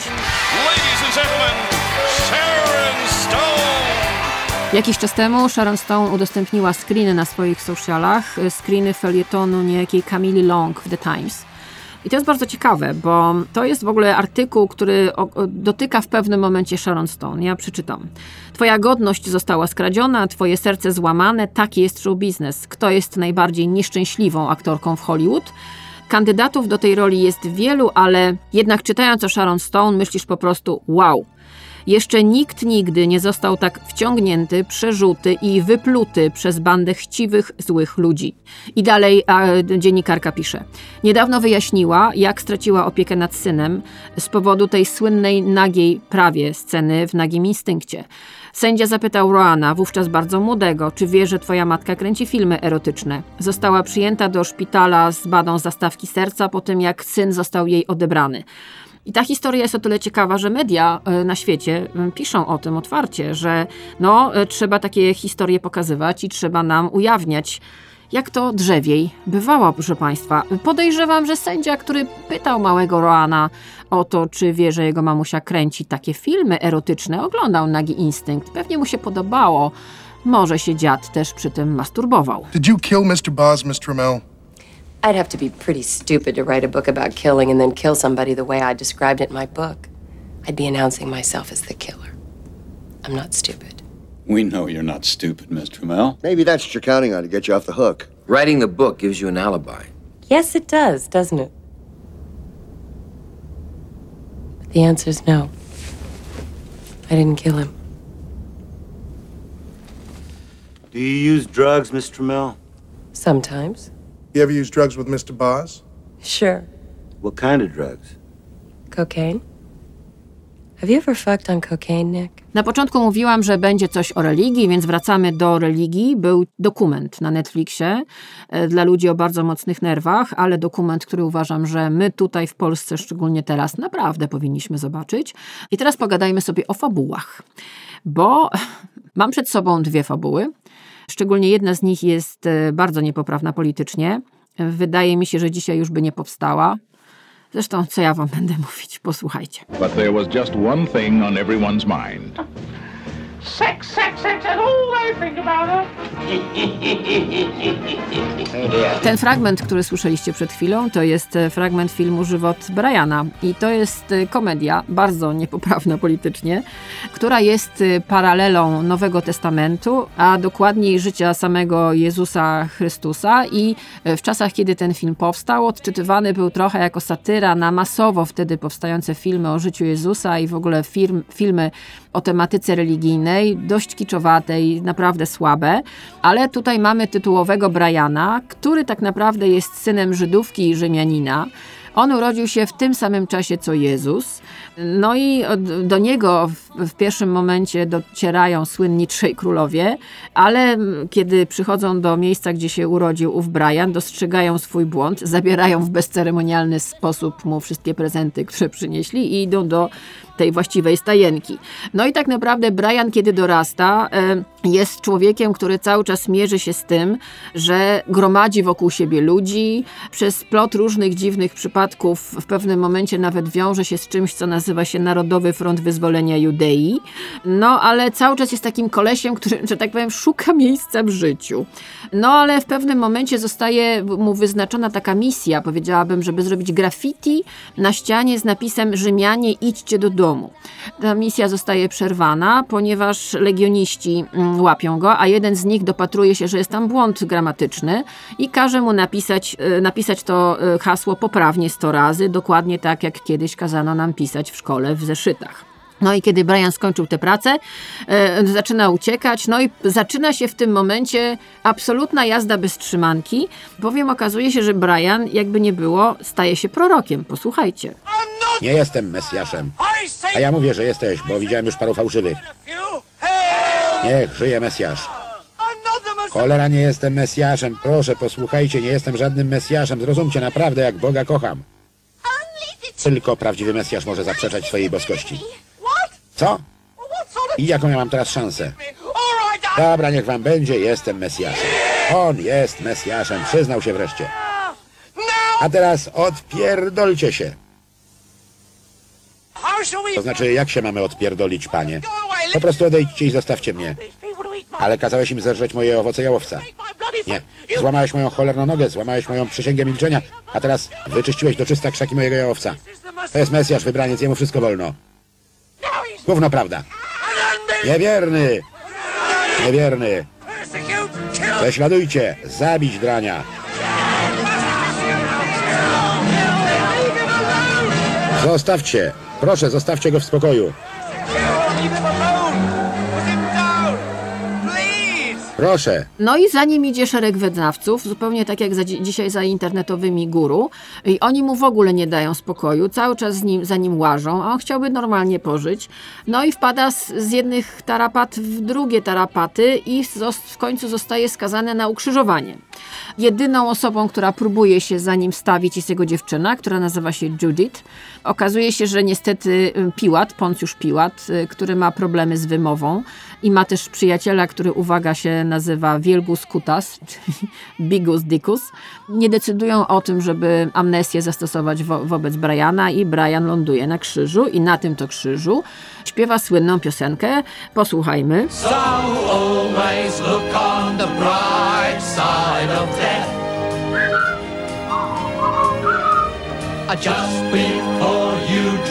Jakiś czas temu Sharon Stone udostępniła screeny na swoich socialach, screeny felietonu niejakiej Camille Long w The Times. I to jest bardzo ciekawe, bo to jest w ogóle artykuł, który dotyka w pewnym momencie Sharon Stone. Ja przeczytam. Twoja godność została skradziona, twoje serce złamane, taki jest show biznes. Kto jest najbardziej nieszczęśliwą aktorką w Hollywood? Kandydatów do tej roli jest wielu, ale jednak czytając o Sharon Stone myślisz po prostu wow. Jeszcze nikt nigdy nie został tak wciągnięty, przerzuty i wypluty przez bandę chciwych, złych ludzi. I dalej a, dziennikarka pisze. Niedawno wyjaśniła, jak straciła opiekę nad synem z powodu tej słynnej nagiej prawie sceny w nagim instynkcie. Sędzia zapytał Roana, wówczas bardzo młodego, czy wie, że twoja matka kręci filmy erotyczne. Została przyjęta do szpitala z badą zastawki serca po tym, jak syn został jej odebrany. I ta historia jest o tyle ciekawa, że media e, na świecie e, piszą o tym otwarcie, że no, e, trzeba takie historie pokazywać i trzeba nam ujawniać, jak to drzewiej bywało, proszę Państwa. Podejrzewam, że sędzia, który pytał małego Roana o to, czy wie, że jego mamusia kręci takie filmy erotyczne, oglądał Nagi Instynkt. Pewnie mu się podobało. Może się dziad też przy tym masturbował. Did you kill Mr. Boz, Miss Trammell? I'd have to be pretty stupid to write a book about killing and then kill somebody the way I described it in my book. I'd be announcing myself as the killer. I'm not stupid. We know you're not stupid, Miss Trammell. Maybe that's what you're counting on to get you off the hook. Writing the book gives you an alibi. Yes, it does, doesn't it? But the answer's no. I didn't kill him. Do you use drugs, Miss Trammell? Sometimes. You ever use drugs with Mr. Boz? Sure. What kind of drugs? Cocaine? Have you ever fucked on cocaine, Nick? Na początku mówiłam, że będzie coś o religii, więc wracamy do religii. Był dokument na Netflixie e, dla ludzi o bardzo mocnych nerwach, ale dokument, który uważam, że my tutaj w Polsce, szczególnie teraz, naprawdę powinniśmy zobaczyć. I teraz pogadajmy sobie o fabułach, bo mam przed sobą dwie fabuły. Szczególnie jedna z nich jest e, bardzo niepoprawna politycznie. Wydaje mi się, że dzisiaj już by nie powstała. Zresztą, co ja wam będę mówić? Posłuchajcie. But there was just one thing on everyone's mind. Sex, sex, sex, that's all they think about it. Ten fragment, który słyszeliście przed chwilą, to jest e, fragment filmu Żywot Briana. I to jest e, komedia, bardzo niepoprawna politycznie, która jest e, paralelą Nowego Testamentu, a dokładniej życia samego Jezusa Chrystusa. I w czasach, kiedy ten film powstał, odczytywany był trochę jako satyra na masowo wtedy powstające filmy o życiu Jezusa i w ogóle film, filmy o tematyce religijnej, dość kiczowatej, naprawdę słabe, ale tutaj mamy tytułowego Briana, który tak naprawdę jest synem Żydówki i Rzymianina. On urodził się w tym samym czasie co Jezus. No i do niego w, w pierwszym momencie docierają słynni trzej królowie, ale kiedy przychodzą do miejsca, gdzie się urodził ów Brian, dostrzegają swój błąd, zabierają w bezceremonialny sposób mu wszystkie prezenty, które przynieśli i idą do tej właściwej stajenki. No i tak naprawdę Brian, kiedy dorasta, jest człowiekiem, który cały czas mierzy się z tym, że gromadzi wokół siebie ludzi, przez plot różnych dziwnych przypadków w pewnym momencie nawet wiąże się z czymś, co nazywa się Narodowy Front Wyzwolenia Judei. No ale cały czas jest takim kolesiem, który, że tak powiem, szuka miejsca w życiu. No ale w pewnym momencie zostaje mu wyznaczona taka misja, powiedziałabym, żeby zrobić graffiti na ścianie z napisem Rzymianie idźcie do domu. Ta misja zostaje przerwana, ponieważ legioniści mm, łapią go, a jeden z nich dopatruje się, że jest tam błąd gramatyczny i każe mu napisać, e, napisać to e, hasło poprawnie 100 razy, dokładnie tak jak kiedyś kazano nam pisać w szkole w zeszytach. No i kiedy Brian skończył tę pracę, e, zaczyna uciekać, no i zaczyna się w tym momencie absolutna jazda bez trzymanki, bowiem okazuje się, że Brian, jakby nie było, staje się prorokiem. Posłuchajcie. Nie jestem Mesjaszem. A ja mówię, że jesteś, bo widziałem już paru fałszywych. Niech żyje Mesjasz. Cholera, nie jestem Mesjaszem. Proszę, posłuchajcie, nie jestem żadnym Mesjaszem. Zrozumcie naprawdę, jak Boga kocham. Tylko prawdziwy Mesjasz może zaprzeczać swojej boskości. Co? I jaką ja mam teraz szansę? Dobra, niech wam będzie, jestem Mesjaszem. On jest Mesjaszem, przyznał się wreszcie. A teraz odpierdolcie się. To znaczy, jak się mamy odpierdolić, panie? Po prostu odejdźcie i zostawcie mnie. Ale kazałeś im zerżeć moje owoce jałowca. Nie. Złamałeś moją cholerną nogę, złamałeś moją przysięgę milczenia, a teraz wyczyściłeś do czysta krzaki mojego jałowca. To jest Mesjasz, wybraniec, jemu wszystko wolno. Gówno prawda. Niewierny! Niewierny! Prześladujcie! Zabić drania! Zostawcie! Proszę, zostawcie go w spokoju. Proszę. No i za nim idzie szereg wyznawców, zupełnie tak jak za dzisiaj za internetowymi guru. I oni mu w ogóle nie dają spokoju, cały czas z nim, za nim łażą, a on chciałby normalnie pożyć. No i wpada z, z jednych tarapat w drugie tarapaty i w końcu zostaje skazany na ukrzyżowanie. Jedyną osobą, która próbuje się za nim stawić jest jego dziewczyna, która nazywa się Judith. Okazuje się, że niestety y, Piłat, Poncjusz Piłat, y, który ma problemy z wymową i ma też przyjaciela, który, uwaga, się nazywa Wielgus Kutas, czyli Bigus Dicus, nie decydują o tym, żeby amnestię zastosować wo wobec Briana i Brian ląduje na krzyżu i na tym to krzyżu śpiewa słynną piosenkę. Posłuchajmy. So always look on the bright side of death. Just you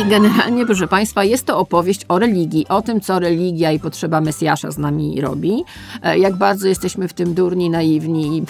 I generalnie, proszę Państwa, jest to opowieść o religii, o tym, co religia i potrzeba Mesjasza z nami robi, e, jak bardzo jesteśmy w tym durni, naiwni i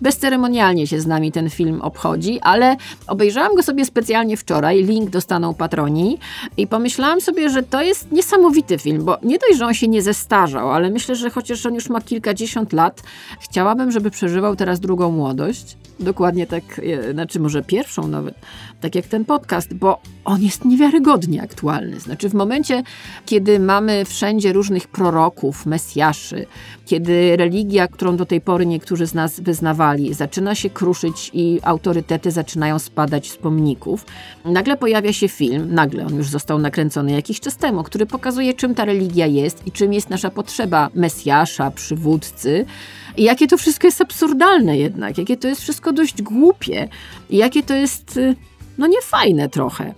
bezceremonialnie się z nami ten film obchodzi, ale obejrzałam go sobie specjalnie wczoraj, link dostaną patroni i pomyślałam sobie, że to jest niesamowity film, bo nie dość, że on się nie zestarzał, ale myślę, że chociaż on już ma kilkadziesiąt lat, chciałabym, żeby przeżywał teraz drugą młodość. Dokładnie tak, e, znaczy może pierwszą nawet, tak jak ten podcast, bo on jest niewiarygodnie aktualny. Znaczy w momencie, kiedy mamy wszędzie różnych proroków, mesjaszy, kiedy religia, którą do tej pory niektórzy z nas wyznawali, zaczyna się kruszyć i autorytety zaczynają spadać z pomników, nagle pojawia się film, nagle on już został nakręcony jakiś czas temu, który pokazuje, czym ta religia jest i czym jest nasza potrzeba mesjasza, przywódcy. I jakie to wszystko jest absurdalne jednak, jakie to jest wszystko dość głupie. I jakie to jest, y, no niefajne trochę.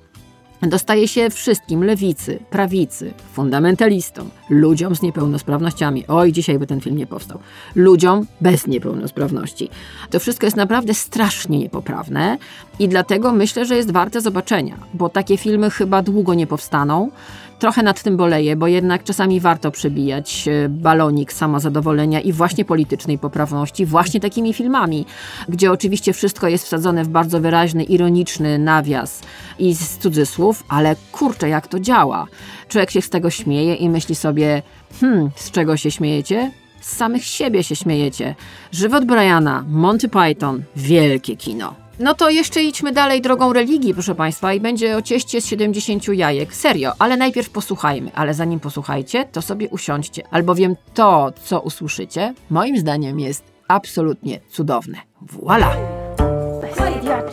Dostaje się wszystkim lewicy, prawicy, fundamentalistom, ludziom z niepełnosprawnościami. Oj, dzisiaj by ten film nie powstał. Ludziom bez niepełnosprawności. To wszystko jest naprawdę strasznie niepoprawne i dlatego myślę, że jest warte zobaczenia, bo takie filmy chyba długo nie powstaną. Trochę nad tym boleję, bo jednak czasami warto przebijać e, balonik samozadowolenia i właśnie politycznej poprawności, właśnie takimi filmami, gdzie oczywiście wszystko jest wsadzone w bardzo wyraźny, ironiczny nawias i z cudzysłów, ale kurczę, jak to działa. Człowiek się z tego śmieje i myśli sobie, hmm, z czego się śmiejecie? Z samych siebie się śmiejecie. Żywot Briana, Monty Python, wielkie kino. No to jeszcze idźmy dalej drogą religii, proszę Państwa, i będzie o cieście z 70 jajek. Serio, ale najpierw posłuchajmy. Ale zanim posłuchajcie, to sobie usiądźcie, albowiem to, co usłyszycie, moim zdaniem jest absolutnie cudowne.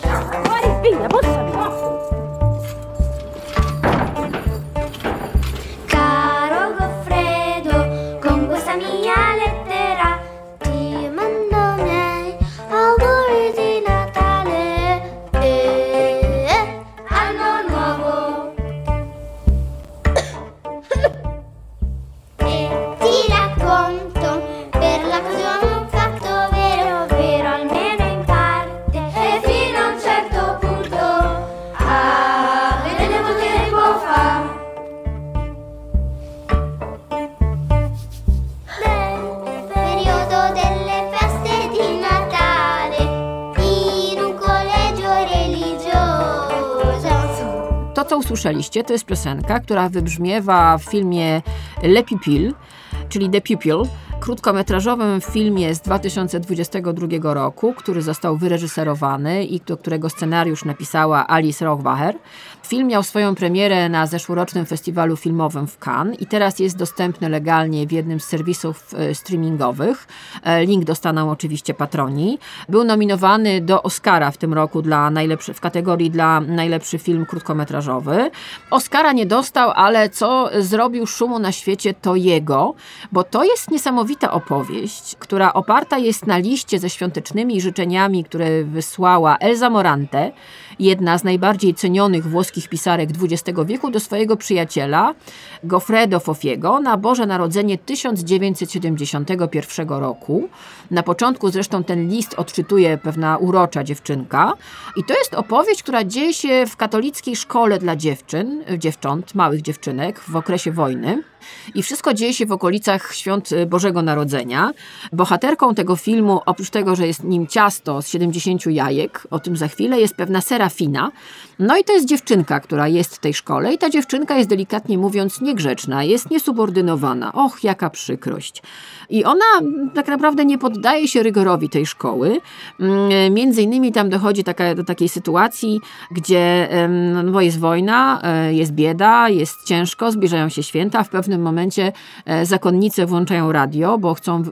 Caro Usłyszeliście, to jest piosenka, która wybrzmiewa w filmie Le Pupil, czyli The Pupil, krótkometrażowym filmie z 2022 roku, który został wyreżyserowany i do którego scenariusz napisała Alice Rohrwacher. Film miał swoją premierę na zeszłorocznym festiwalu filmowym w Cannes i teraz jest dostępny legalnie w jednym z serwisów e, streamingowych. E, Link dostaną oczywiście patroni. Był nominowany do Oscara w tym roku dla najlepszy, w kategorii dla najlepszy film krótkometrażowy. Oscara nie dostał, ale co zrobił szumu na świecie, to jego, bo to jest niesamowity niesamowita opowieść, która oparta jest na liście ze świątecznymi życzeniami, które wysłała Elza Morante, jedna z najbardziej cenionych włoskich pisarek XX wieku, do swojego przyjaciela Goffredo Fofiego na Boże Narodzenie 1971 roku. Na początku zresztą ten list odczytuje pewna urocza dziewczynka i to jest opowieść, która dzieje się w katolickiej szkole dla dziewczyn, dziewcząt, małych dziewczynek w okresie wojny. I wszystko dzieje się w okolicach świąt Bożego Narodzenia. Bohaterką tego filmu, oprócz tego, że jest nim ciasto z 70 jajek, o tym za chwilę, jest pewna Serafina. No i to jest dziewczynka, która jest w tej szkole i ta dziewczynka jest delikatnie mówiąc niegrzeczna, jest niesubordynowana. Och, jaka przykrość. I ona tak naprawdę nie poddaje się rygorowi tej szkoły. Mm, Między innymi tam dochodzi taka, do takiej sytuacji, gdzie no jest wojna, e, jest bieda, jest ciężko, zbliżają się święta. W pewnym momencie e, zakonnice włączają radio, bo chcą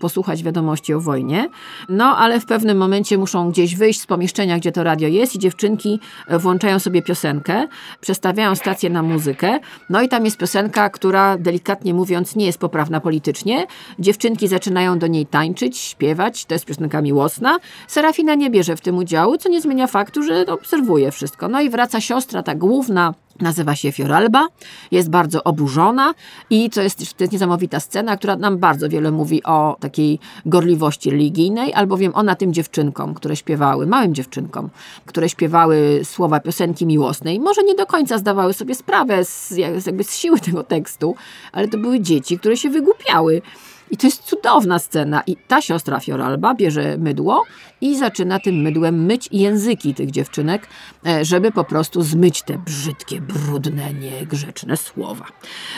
posłuchać wiadomości o wojnie. No ale w pewnym momencie muszą gdzieś wyjść z pomieszczenia, gdzie to radio jest i dziewczynki e, włączają sobie piosenkę, przestawiają stację na muzykę. No i tam jest piosenka, która delikatnie mówiąc nie jest poprawna politycznie. Dziewczynki zaczynają do niej tańczyć, śpiewać, to jest piosenka miłosna. Serafina nie bierze w tym udziału, co nie zmienia faktu, że obserwuje wszystko. No i wraca siostra, ta główna, Nazywa się Fioralba, jest bardzo oburzona i to jest, to jest niesamowita scena, która nam bardzo wiele mówi o takiej gorliwości religijnej, albowiem ona tym dziewczynkom, które śpiewały, małym dziewczynkom, które śpiewały słowa piosenki miłosnej, może nie do końca zdawały sobie sprawę z, jak- jakby z siły tego tekstu, ale to były dzieci, które się wygłupiały. I to jest cudowna scena. I ta siostra Fioralba bierze mydło i zaczyna tym mydłem myć języki tych dziewczynek, e, żeby po prostu zmyć te brzydkie, brudne, niegrzeczne słowa.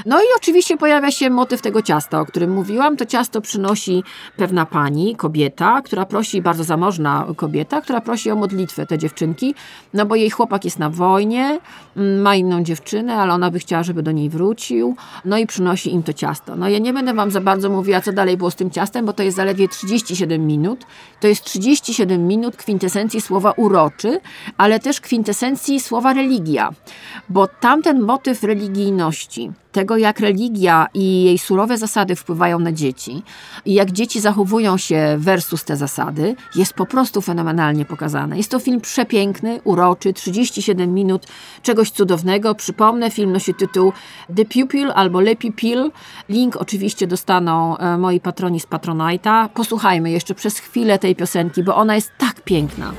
No i oczywiście pojawia się motyw tego ciasta, o którym mówiłam. To ciasto przynosi pewna pani, kobieta, która prosi, bardzo zamożna kobieta, która prosi o modlitwę te dziewczynki, no bo jej chłopak jest na wojnie, mm, ma inną dziewczynę, ale ona by chciała, żeby do niej wrócił, no i przynosi im to ciasto. No ja nie będę wam za bardzo mówiła, co dalej było z tym ciastem, bo to jest zaledwie 37 minut. To jest 37 minut kwintesencji słowa uroczy, ale też kwintesencji słowa religia, bo tamten motyw religijności, tego jak religia i jej surowe zasady wpływają na dzieci i jak dzieci zachowują się versus te zasady, jest po prostu fenomenalnie pokazane. Jest to film przepiękny, uroczy, 37 minut czegoś cudownego. Przypomnę, film nosi tytuł The Pupil albo Le Pupil. Link oczywiście dostaną e, moi patroni z Patronite'a. Posłuchajmy jeszcze przez chwilę tej piosenki, bo ona jest tak piękna.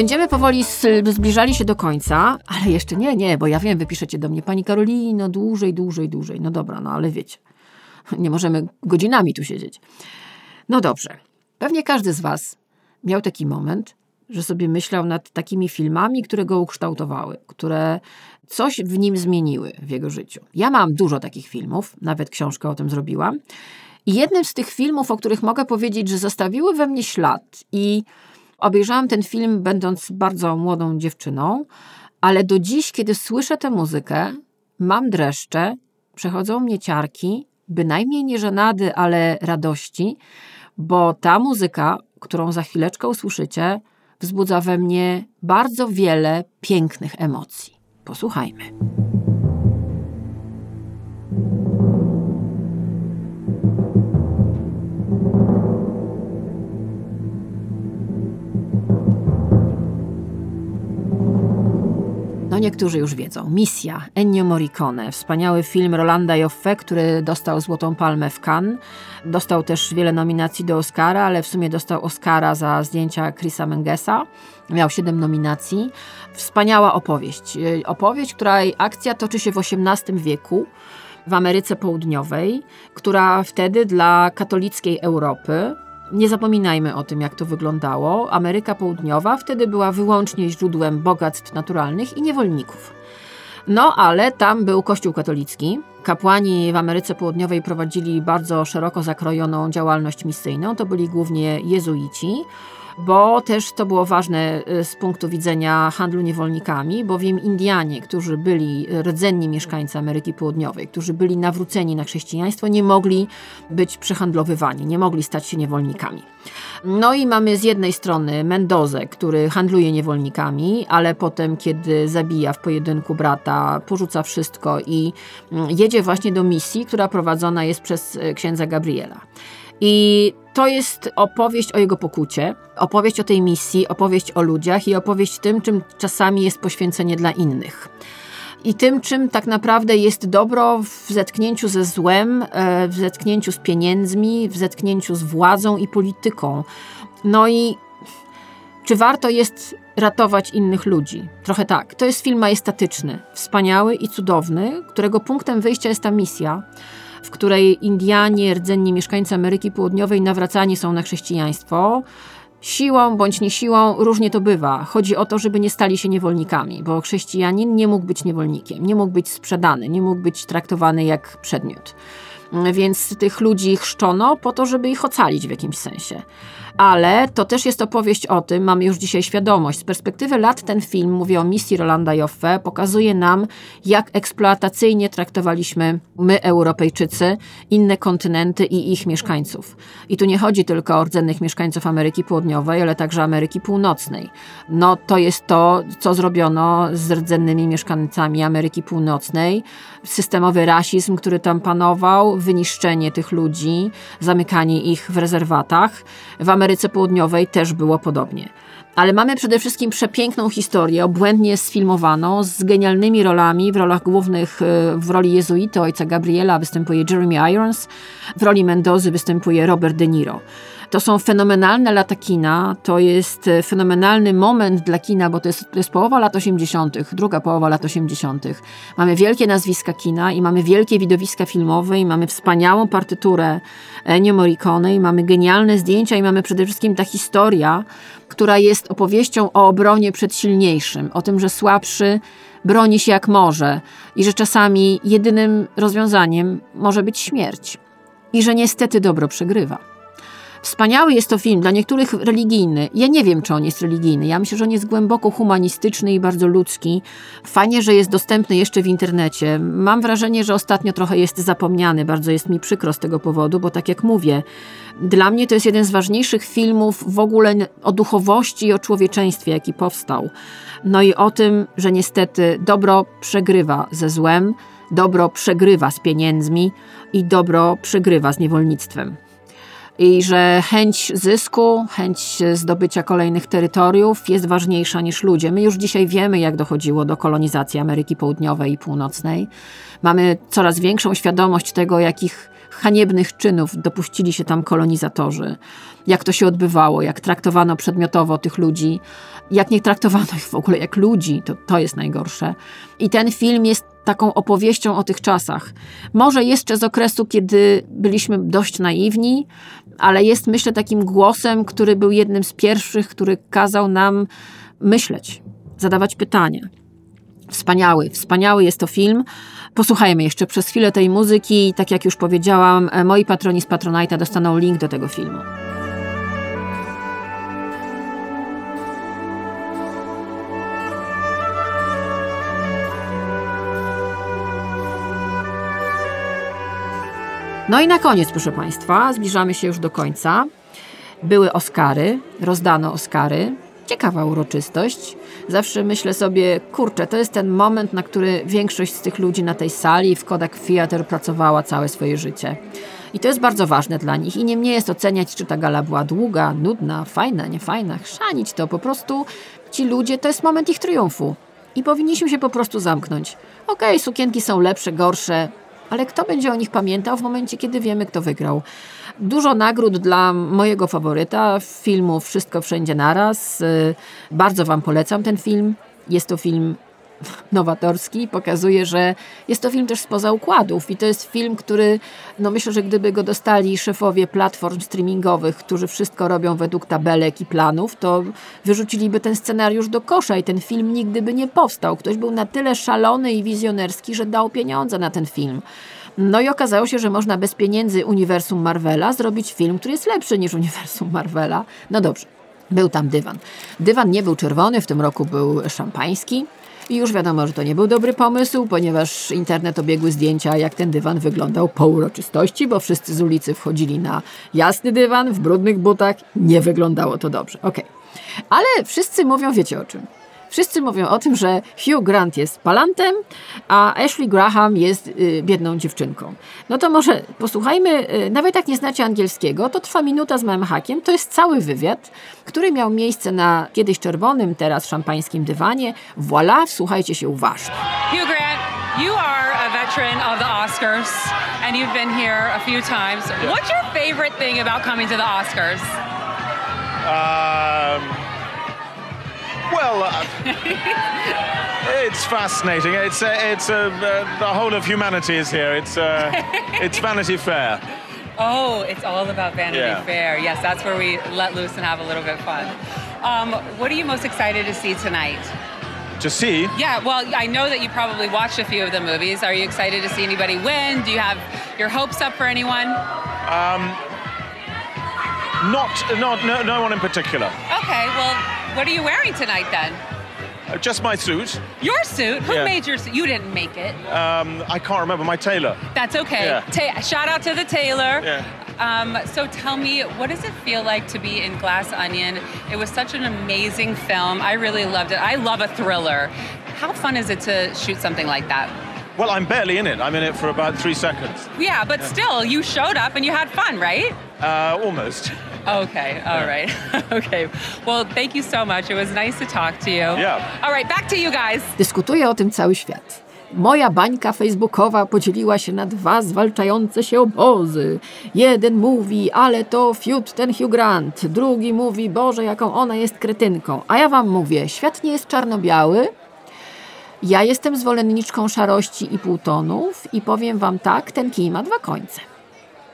Będziemy powoli zbliżali się do końca, ale jeszcze nie, nie, bo ja wiem, wy piszecie do mnie, pani Karolino, dłużej, dłużej, dłużej. No dobra, no ale wiecie, nie możemy godzinami tu siedzieć. No dobrze, pewnie każdy z was miał taki moment, że sobie myślał nad takimi filmami, które go ukształtowały, które coś w nim zmieniły w jego życiu. Ja mam dużo takich filmów, nawet książkę o tym zrobiłam. I jednym z tych filmów, o których mogę powiedzieć, że zostawiły we mnie ślad i obejrzałam ten film będąc bardzo młodą dziewczyną, ale do dziś, kiedy słyszę tę muzykę, mam dreszcze, przechodzą mnie ciarki, bynajmniej nie żenady, ale radości, bo ta muzyka, którą za chwileczkę usłyszycie, wzbudza we mnie bardzo wiele pięknych emocji. Posłuchajmy. Niektórzy już wiedzą. Misja Ennio Morricone, wspaniały film Rolanda Joffe, który dostał Złotą Palmę w Cannes. Dostał też wiele nominacji do Oscara, ale w sumie dostał Oscara za zdjęcia Chrisa Mengesa. Miał siedem nominacji. Wspaniała opowieść. Yy, Opowieść, której akcja toczy się w XVIII wieku w Ameryce Południowej, która wtedy dla katolickiej Europy Nie zapominajmy o tym, jak to wyglądało. Ameryka Południowa wtedy była wyłącznie źródłem bogactw naturalnych i niewolników. No, ale tam był Kościół katolicki. Kapłani w Ameryce Południowej prowadzili bardzo szeroko zakrojoną działalność misyjną. To byli głównie jezuici bo też to było ważne y, z punktu widzenia handlu niewolnikami, bowiem Indianie, którzy byli rdzenni mieszkańcy Ameryki Południowej, którzy byli nawróceni na chrześcijaństwo, nie mogli być przehandlowywani, nie mogli stać się niewolnikami. No i mamy z jednej strony Mendozę, który handluje niewolnikami, ale potem, kiedy zabija w pojedynku brata, porzuca wszystko i mm, jedzie właśnie do misji, która prowadzona jest przez y, księdza Gabriela. I to jest opowieść o jego pokucie, opowieść o tej misji, opowieść o ludziach i opowieść tym, czym czasami jest poświęcenie dla innych. I tym, czym tak naprawdę jest dobro w zetknięciu ze złem, e, w zetknięciu z pieniędzmi, w zetknięciu z władzą i polityką. No i czy warto jest ratować innych ludzi? Trochę tak. To jest film majestatyczny, wspaniały i cudowny, którego punktem wyjścia jest ta misja w której Indianie, rdzenni mieszkańcy Ameryki Południowej nawracani są na chrześcijaństwo. Siłą bądź nie siłą różnie to bywa. Chodzi o to, żeby nie stali się niewolnikami, bo chrześcijanin nie mógł być niewolnikiem, nie mógł być sprzedany, nie mógł być traktowany jak przedmiot. Więc tych ludzi chrzczono po to, żeby ich ocalić w jakimś sensie ale to też jest opowieść o tym, mamy już dzisiaj świadomość. Z perspektywy lat ten film, mówię o misji Rolanda Joffe, pokazuje nam, jak eksploatacyjnie traktowaliśmy my, Europejczycy, inne kontynenty i ich mieszkańców. I tu nie chodzi tylko o rdzennych mieszkańców Ameryki Południowej, ale także Ameryki Północnej. No to jest to, co zrobiono z rdzennymi mieszkańcami Ameryki Północnej. Systemowy rasizm, który tam panował, wyniszczenie tych ludzi, zamykanie ich w rezerwatach. W Ameryce Południowej też było podobnie. Ale mamy przede wszystkim przepiękną historię, obłędnie sfilmowaną, z genialnymi rolami. W rolach głównych, y, w roli jezuity ojca Gabriela występuje Jeremy Irons, w roli Mendozy występuje Robert De Niro. To są fenomenalne lata kina, to jest e, fenomenalny moment dla kina, bo to jest, to jest połowa lat 80., druga połowa lat 80. Mamy wielkie nazwiska kina i mamy wielkie widowiska filmowe i mamy wspaniałą partyturę Ennio Morricone i mamy genialne zdjęcia i mamy przede wszystkim ta historia, która jest opowieścią o obronie przed silniejszym, o tym, że słabszy broni się jak może i że czasami jedynym rozwiązaniem może być śmierć i że niestety dobro przegrywa. Wspaniały jest to film, dla niektórych religijny. Ja nie wiem, czy on jest religijny. Ja myślę, że on jest głęboko humanistyczny i bardzo ludzki. Fajnie, że jest dostępny jeszcze w internecie. Mam wrażenie, że ostatnio trochę jest zapomniany. Bardzo jest mi przykro z tego powodu, bo tak jak mówię, dla mnie to jest jeden z ważniejszych filmów w ogóle o duchowości i o człowieczeństwie, jaki powstał. No i o tym, że niestety dobro przegrywa ze złem, dobro przegrywa z pieniędzmi i dobro przegrywa z niewolnictwem i że chęć zysku, chęć zdobycia kolejnych terytoriów jest ważniejsza niż ludzie. My już dzisiaj wiemy, jak dochodziło do kolonizacji Ameryki Południowej i Północnej. Mamy coraz większą świadomość tego, jakich haniebnych czynów dopuścili się tam kolonizatorzy, jak to się odbywało, jak traktowano przedmiotowo tych ludzi, jak nie traktowano ich w ogóle jak ludzi, to, to jest najgorsze. I ten film jest taką opowieścią o tych czasach. Może jeszcze z okresu, kiedy byliśmy dość naiwni, ale jest, myślę, takim głosem, który był jednym z pierwszych, który kazał nam myśleć, zadawać pytania. Wspaniały, wspaniały jest to film. Posłuchajmy jeszcze przez chwilę tej muzyki. Tak jak już powiedziałam, moi patroni z Patronite'a dostaną link do tego filmu. No i na koniec, proszę Państwa, zbliżamy się już do końca. Były Oscary, rozdano Oscary. Ciekawa uroczystość. Zawsze myślę sobie, kurczę, to jest ten moment, na który większość z tych ludzi na tej sali w Kodak Theater pracowała całe swoje życie. I to jest bardzo ważne dla nich. I nie mnie jest oceniać, czy ta gala była długa, nudna, fajna, niefajna. Chrzanić to. Po prostu ci ludzie, to jest moment ich triumfu. I powinniśmy się po prostu zamknąć. Okej, okay, sukienki są lepsze, gorsze, ale kto będzie o nich pamiętał w momencie, kiedy wiemy, kto wygrał? Dużo nagród dla mojego faworyta, filmu Wszystko Wszędzie Naraz. Y, bardzo Wam polecam ten film. Jest to film nowatorski pokazuje, że jest to film też spoza układów i to jest film, który, no myślę, że gdyby go dostali szefowie platform streamingowych, którzy wszystko robią według tabelek i planów, to wyrzuciliby ten scenariusz do kosza i ten film nigdy by nie powstał. Ktoś był na tyle szalony i wizjonerski, że dał pieniądze na ten film. No i okazało się, że można bez pieniędzy uniwersum Marvela zrobić film, który jest lepszy niż uniwersum Marvela. No dobrze, był tam dywan. Dywan nie był czerwony, w tym roku był szampański. I już wiadomo, że to nie był dobry pomysł, ponieważ internet obiegły zdjęcia, jak ten dywan wyglądał po uroczystości, bo wszyscy z ulicy wchodzili na jasny dywan w brudnych butach. Nie wyglądało to dobrze. Okej. Ale wszyscy mówią, wiecie o czym? Wszyscy mówią o tym, że Hugh Grant jest palantem, a Ashley Graham jest y, biedną dziewczynką. No to może posłuchajmy, y, nawet jak nie znacie angielskiego, to trwa minuta z małym hakiem. To jest cały wywiad, który miał miejsce na kiedyś czerwonym, teraz szampańskim dywanie. Voilà, wsłuchajcie się uważnie. Hugh Grant, you are a veteran of the Oscars, and you've been here a few times. What's your favorite thing about coming to the Oscars? Um, well, uh, it's fascinating. It's uh, it's uh, uh, the whole of humanity is here. It's uh, it's Vanity Fair. Oh, it's all about Vanity Yeah. Fair. Yes, that's where we let loose and have a little bit of fun. Um, what are you most excited to see tonight? To see, Yeah, well, I know that you probably watched a few of the movies. Are you excited to see anybody win? Do you have your hopes up for anyone? um, not not no, no one in particular. Okay, well, what are you wearing tonight then? Uh, just my suit. Your suit? Who Yeah. made your suit? You didn't make it. Um, I can't remember my tailor. That's okay. Yeah. Ta- shout out to the tailor. Yeah. Um, so tell me, what does it feel like to be in Glass Onion? It was such an amazing film. I really loved it. I love a thriller. How fun is it to shoot something like that? Well, I'm barely in it. I'm in it for about three seconds. Yeah, but still, you showed up and you had fun, right? Uh, almost. Okay, all right. okay. Well, thank you so much. It was nice to talk to you. Yeah. All right, back to you guys. Dyskutuje o tym cały świat. Moja bańka facebookowa podzieliła się na dwa zwalczające się obozy. Jeden mówi, ale to fiut ten Hugh Grant. Drugi mówi, Boże, jaką ona jest kretynką. A ja wam mówię, świat nie jest czarno-biały. Ja jestem zwolenniczką szarości i półtonów i powiem wam tak, ten kij ma dwa końce.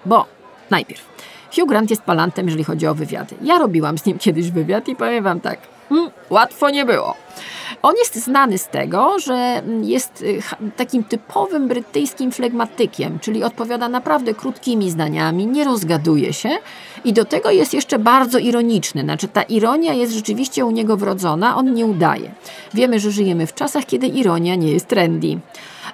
Bo najpierw, Hugh Grant jest palantem, jeżeli chodzi o wywiady. Ja robiłam z nim kiedyś wywiad i powiem wam tak, mm, łatwo nie było. On jest znany z tego, że jest y, takim typowym brytyjskim flegmatykiem, czyli odpowiada naprawdę krótkimi zdaniami, nie rozgaduje się i do tego jest jeszcze bardzo ironiczny. Znaczy ta ironia jest rzeczywiście u niego wrodzona, on nie udaje. Wiemy, że żyjemy w czasach, kiedy ironia nie jest trendy.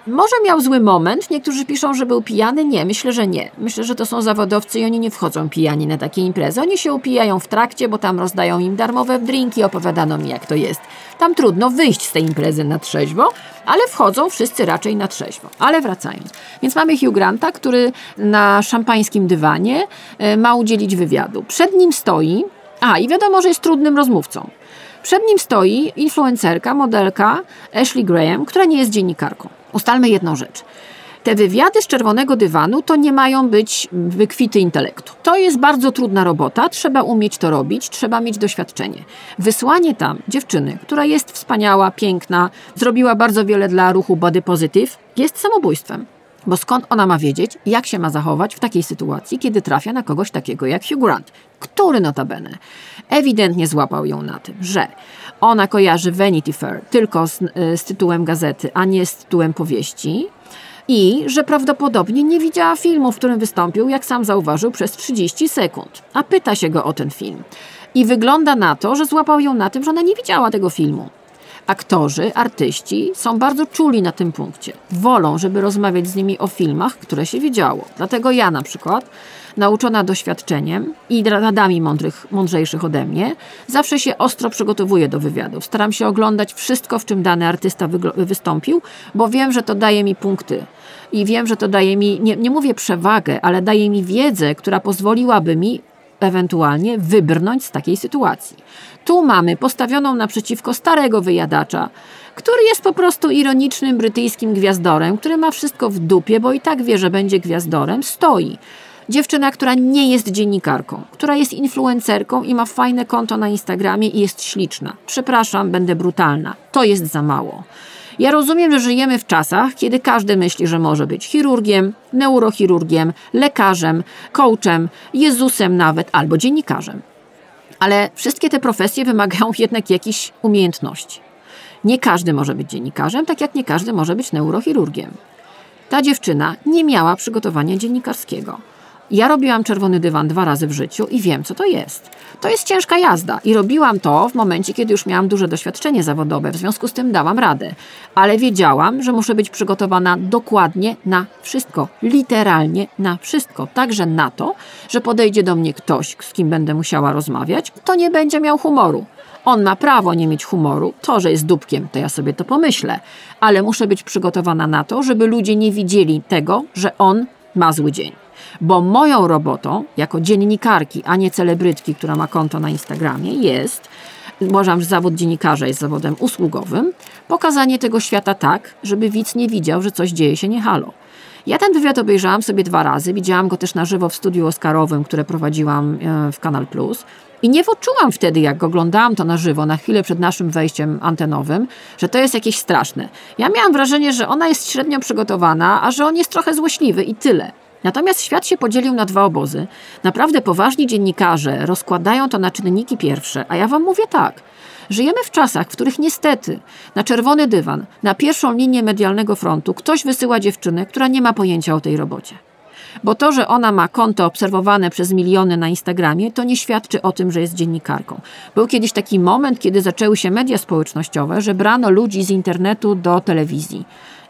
Może miał zły moment, niektórzy piszą, że był pijany. Nie, myślę, że nie. Myślę, że to są zawodowcy i oni nie wchodzą pijani na takie imprezy. Oni się upijają w trakcie, bo tam rozdają im darmowe drinki, opowiadano mi jak to jest. Tam trudno wyjść z tej imprezy na trzeźwo, ale wchodzą wszyscy raczej na trzeźwo. Ale wracając. Więc mamy Hugh Granta, który na szampańskim dywanie e, ma udzielić wywiadu. Przed nim stoi, a i wiadomo, że jest trudnym rozmówcą. Przed nim stoi influencerka, modelka Ashley Graham, która nie jest dziennikarką. Ustalmy jedną rzecz. Te wywiady z czerwonego dywanu to nie mają być wykwity intelektu. To jest bardzo trudna robota, trzeba umieć to robić, trzeba mieć doświadczenie. Wysłanie tam dziewczyny, która jest wspaniała, piękna, zrobiła bardzo wiele dla ruchu body positive, jest samobójstwem. Bo skąd ona ma wiedzieć, jak się ma zachować w takiej sytuacji, kiedy trafia na kogoś takiego jak Hugh Grant, który notabene ewidentnie złapał ją na tym, że ona kojarzy Vanity Fair tylko z, y, z tytułem gazety, a nie z tytułem powieści i że prawdopodobnie nie widziała filmu, w którym wystąpił, jak sam zauważył, przez 30 sekund. A pyta się go o ten film. I wygląda na to, że złapał ją na tym, że ona nie widziała tego filmu. Aktorzy, artyści są bardzo czuli na tym punkcie. Wolą, żeby rozmawiać z nimi o filmach, które się widziało. Dlatego ja na przykład, nauczona doświadczeniem i radami mądrych, mądrzejszych ode mnie, zawsze się ostro przygotowuję do wywiadów. Staram się oglądać wszystko, w czym dany artysta wystąpił, bo wiem, że to daje mi punkty. I wiem, że to daje mi, nie, nie mówię przewagę, ale daje mi wiedzę, która pozwoliłaby mi ewentualnie wybrnąć z takiej sytuacji. Tu mamy postawioną naprzeciwko starego wyjadacza, który jest po prostu ironicznym brytyjskim gwiazdorem, który ma wszystko w dupie, bo i tak wie, że będzie gwiazdorem, stoi. Dziewczyna, która nie jest dziennikarką, która jest influencerką i ma fajne konto na Instagramie i jest śliczna. Przepraszam, będę brutalna. To jest za mało. Ja rozumiem, że żyjemy w czasach, kiedy każdy myśli, że może być chirurgiem, neurochirurgiem, lekarzem, coachem, Jezusem nawet albo dziennikarzem. Ale wszystkie te profesje wymagają jednak jakichś umiejętności. Nie każdy może być dziennikarzem, tak jak nie każdy może być neurochirurgiem. Ta dziewczyna nie miała przygotowania dziennikarskiego. Ja robiłam czerwony dywan dwa razy w życiu i wiem, co to jest. To jest ciężka jazda i robiłam to w momencie, kiedy już miałam duże doświadczenie zawodowe, w związku z tym dałam radę. Ale wiedziałam, że muszę być przygotowana dokładnie na wszystko, literalnie na wszystko. Także na to, że podejdzie do mnie ktoś, z kim będę musiała rozmawiać, to nie będzie miał humoru. On ma prawo nie mieć humoru. To, że jest dupkiem, to ja sobie to pomyślę. Ale muszę być przygotowana na to, żeby ludzie nie widzieli tego, że on ma zły dzień. Bo moją robotą, jako dziennikarki, a nie celebrytki, która ma konto na Instagramie, jest, uważam, że zawód dziennikarza jest zawodem usługowym, pokazanie tego świata tak, żeby widz nie widział, że coś dzieje się nie halo. Ja ten wywiad obejrzałam sobie dwa razy, widziałam go też na żywo w studiu Oscarowym, które prowadziłam e, w Kanal Plus. I nie poczułam wtedy, jak oglądałam to na żywo, na chwilę przed naszym wejściem antenowym, że to jest jakieś straszne. Ja miałam wrażenie, że ona jest średnio przygotowana, a że on jest trochę złośliwy i tyle. Natomiast świat się podzielił na dwa obozy. Naprawdę poważni dziennikarze rozkładają to na czynniki pierwsze, a ja wam mówię tak. Żyjemy w czasach, w których niestety na czerwony dywan, na pierwszą linię medialnego frontu ktoś wysyła dziewczynę, która nie ma pojęcia o tej robocie. Bo to, że ona ma konto obserwowane przez miliony na Instagramie, to nie świadczy o tym, że jest dziennikarką. Był kiedyś taki moment, kiedy zaczęły się media społecznościowe, że brano ludzi z internetu do telewizji.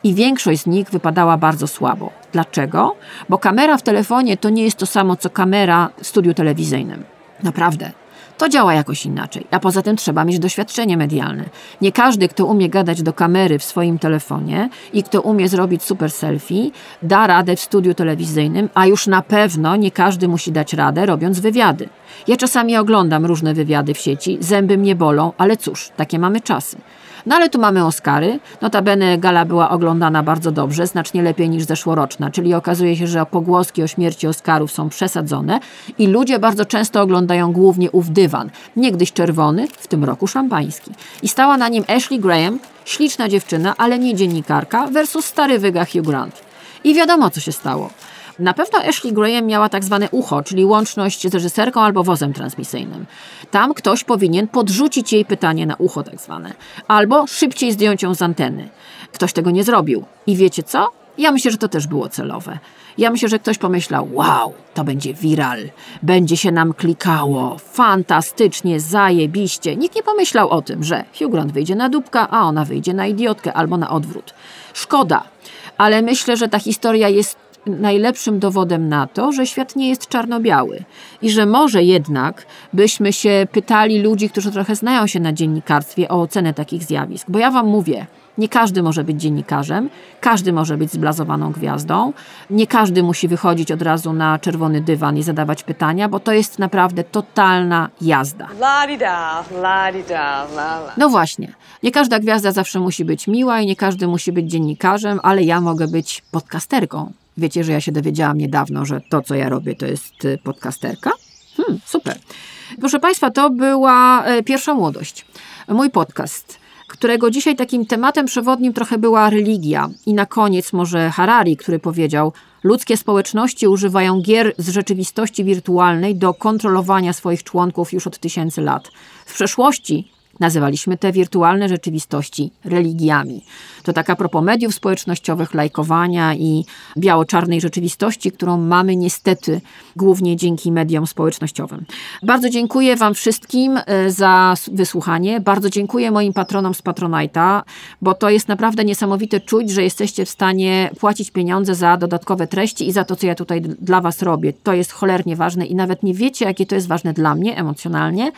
I większość z nich wypadała bardzo słabo. Dlaczego? Bo kamera w telefonie to nie jest to samo, co kamera w studiu telewizyjnym. Naprawdę. To działa jakoś inaczej, a poza tym trzeba mieć doświadczenie medialne. Nie każdy, kto umie gadać do kamery w swoim telefonie i kto umie zrobić super selfie, da radę w studiu telewizyjnym, a już na pewno nie każdy musi dać radę robiąc wywiady. Ja czasami oglądam różne wywiady w sieci, zęby mnie bolą, ale cóż, takie mamy czasy. No ale tu mamy Oscary. Notabene gala była oglądana bardzo dobrze, znacznie lepiej niż zeszłoroczna, czyli okazuje się, że pogłoski o śmierci Oscarów są przesadzone i ludzie bardzo często oglądają głównie ów dywan, niegdyś czerwony, w tym roku szampański. I stała na nim Ashley Graham, śliczna dziewczyna, ale nie dziennikarka, versus stary wyga Hugh Grant. I wiadomo, co się stało. Na pewno Ashley Graham miała tak zwane ucho, czyli łączność z reżyserką albo wozem transmisyjnym. Tam ktoś powinien podrzucić jej pytanie na ucho tak zwane, albo szybciej zdjąć ją z anteny. Ktoś tego nie zrobił. I wiecie co? Ja myślę, że to też było celowe. Ja myślę, że ktoś pomyślał, wow, to będzie viral, będzie się nam klikało, fantastycznie, zajebiście. Nikt nie pomyślał o tym, że Hugh Grant wyjdzie na dupka, a ona wyjdzie na idiotkę albo na odwrót. Szkoda, ale myślę, że ta historia jest najlepszym dowodem na to, że świat nie jest czarno-biały i że może jednak byśmy się pytali ludzi, którzy trochę znają się na dziennikarstwie o ocenę takich zjawisk. Bo ja Wam mówię, nie każdy może być dziennikarzem, każdy może być zblazowaną gwiazdą, nie każdy musi wychodzić od razu na czerwony dywan i zadawać pytania, bo to jest naprawdę totalna jazda. No właśnie, nie każda gwiazda zawsze musi być miła i nie każdy musi być dziennikarzem, ale ja mogę być podcasterką. Wiecie, że ja się dowiedziałam niedawno, że to, co ja robię, to jest y, podcasterka? Hmm, super. Proszę Państwa, to była e, pierwsza młodość. Mój podcast, którego dzisiaj takim tematem przewodnim trochę była religia. I na koniec może Harari, który powiedział: Ludzkie społeczności używają gier z rzeczywistości wirtualnej do kontrolowania swoich członków już od tysięcy lat. W przeszłości Nazywaliśmy te wirtualne rzeczywistości religiami. To taka propos mediów społecznościowych, lajkowania i biało-czarnej rzeczywistości, którą mamy niestety głównie dzięki mediom społecznościowym. Bardzo dziękuję Wam wszystkim e, za wysłuchanie. Bardzo dziękuję moim patronom z Patronite'a, bo to jest naprawdę niesamowite czuć, że jesteście w stanie płacić pieniądze za dodatkowe treści i za to, co ja tutaj dla Was robię. To jest cholernie ważne i nawet nie wiecie, jakie to jest ważne dla mnie emocjonalnie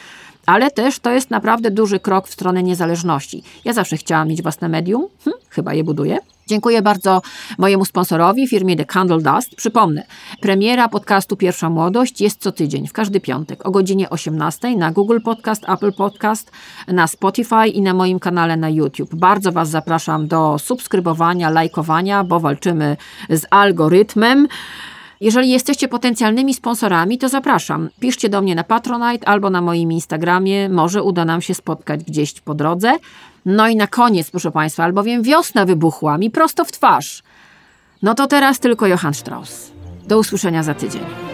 ale też to jest naprawdę duży krok w stronę niezależności. Ja zawsze chciałam mieć własne medium, hm, chyba je buduję. Dziękuję bardzo mojemu sponsorowi, firmie The Candle Dust. Przypomnę, premiera podcastu Pierwsza Młodość jest co tydzień, w każdy piątek o godzinie 18 na Google Podcast, Apple Podcast, na Spotify i na moim kanale na YouTube. Bardzo Was zapraszam do subskrybowania, lajkowania, bo walczymy z algorytmem. Jeżeli jesteście potencjalnymi sponsorami, to zapraszam. Piszcie do mnie na Patronite albo na moim Instagramie. Może uda nam się spotkać gdzieś po drodze. No i na koniec, proszę Państwa, albowiem wiosna wybuchła mi prosto w twarz. No to teraz tylko Johann Strauss. Do usłyszenia za tydzień.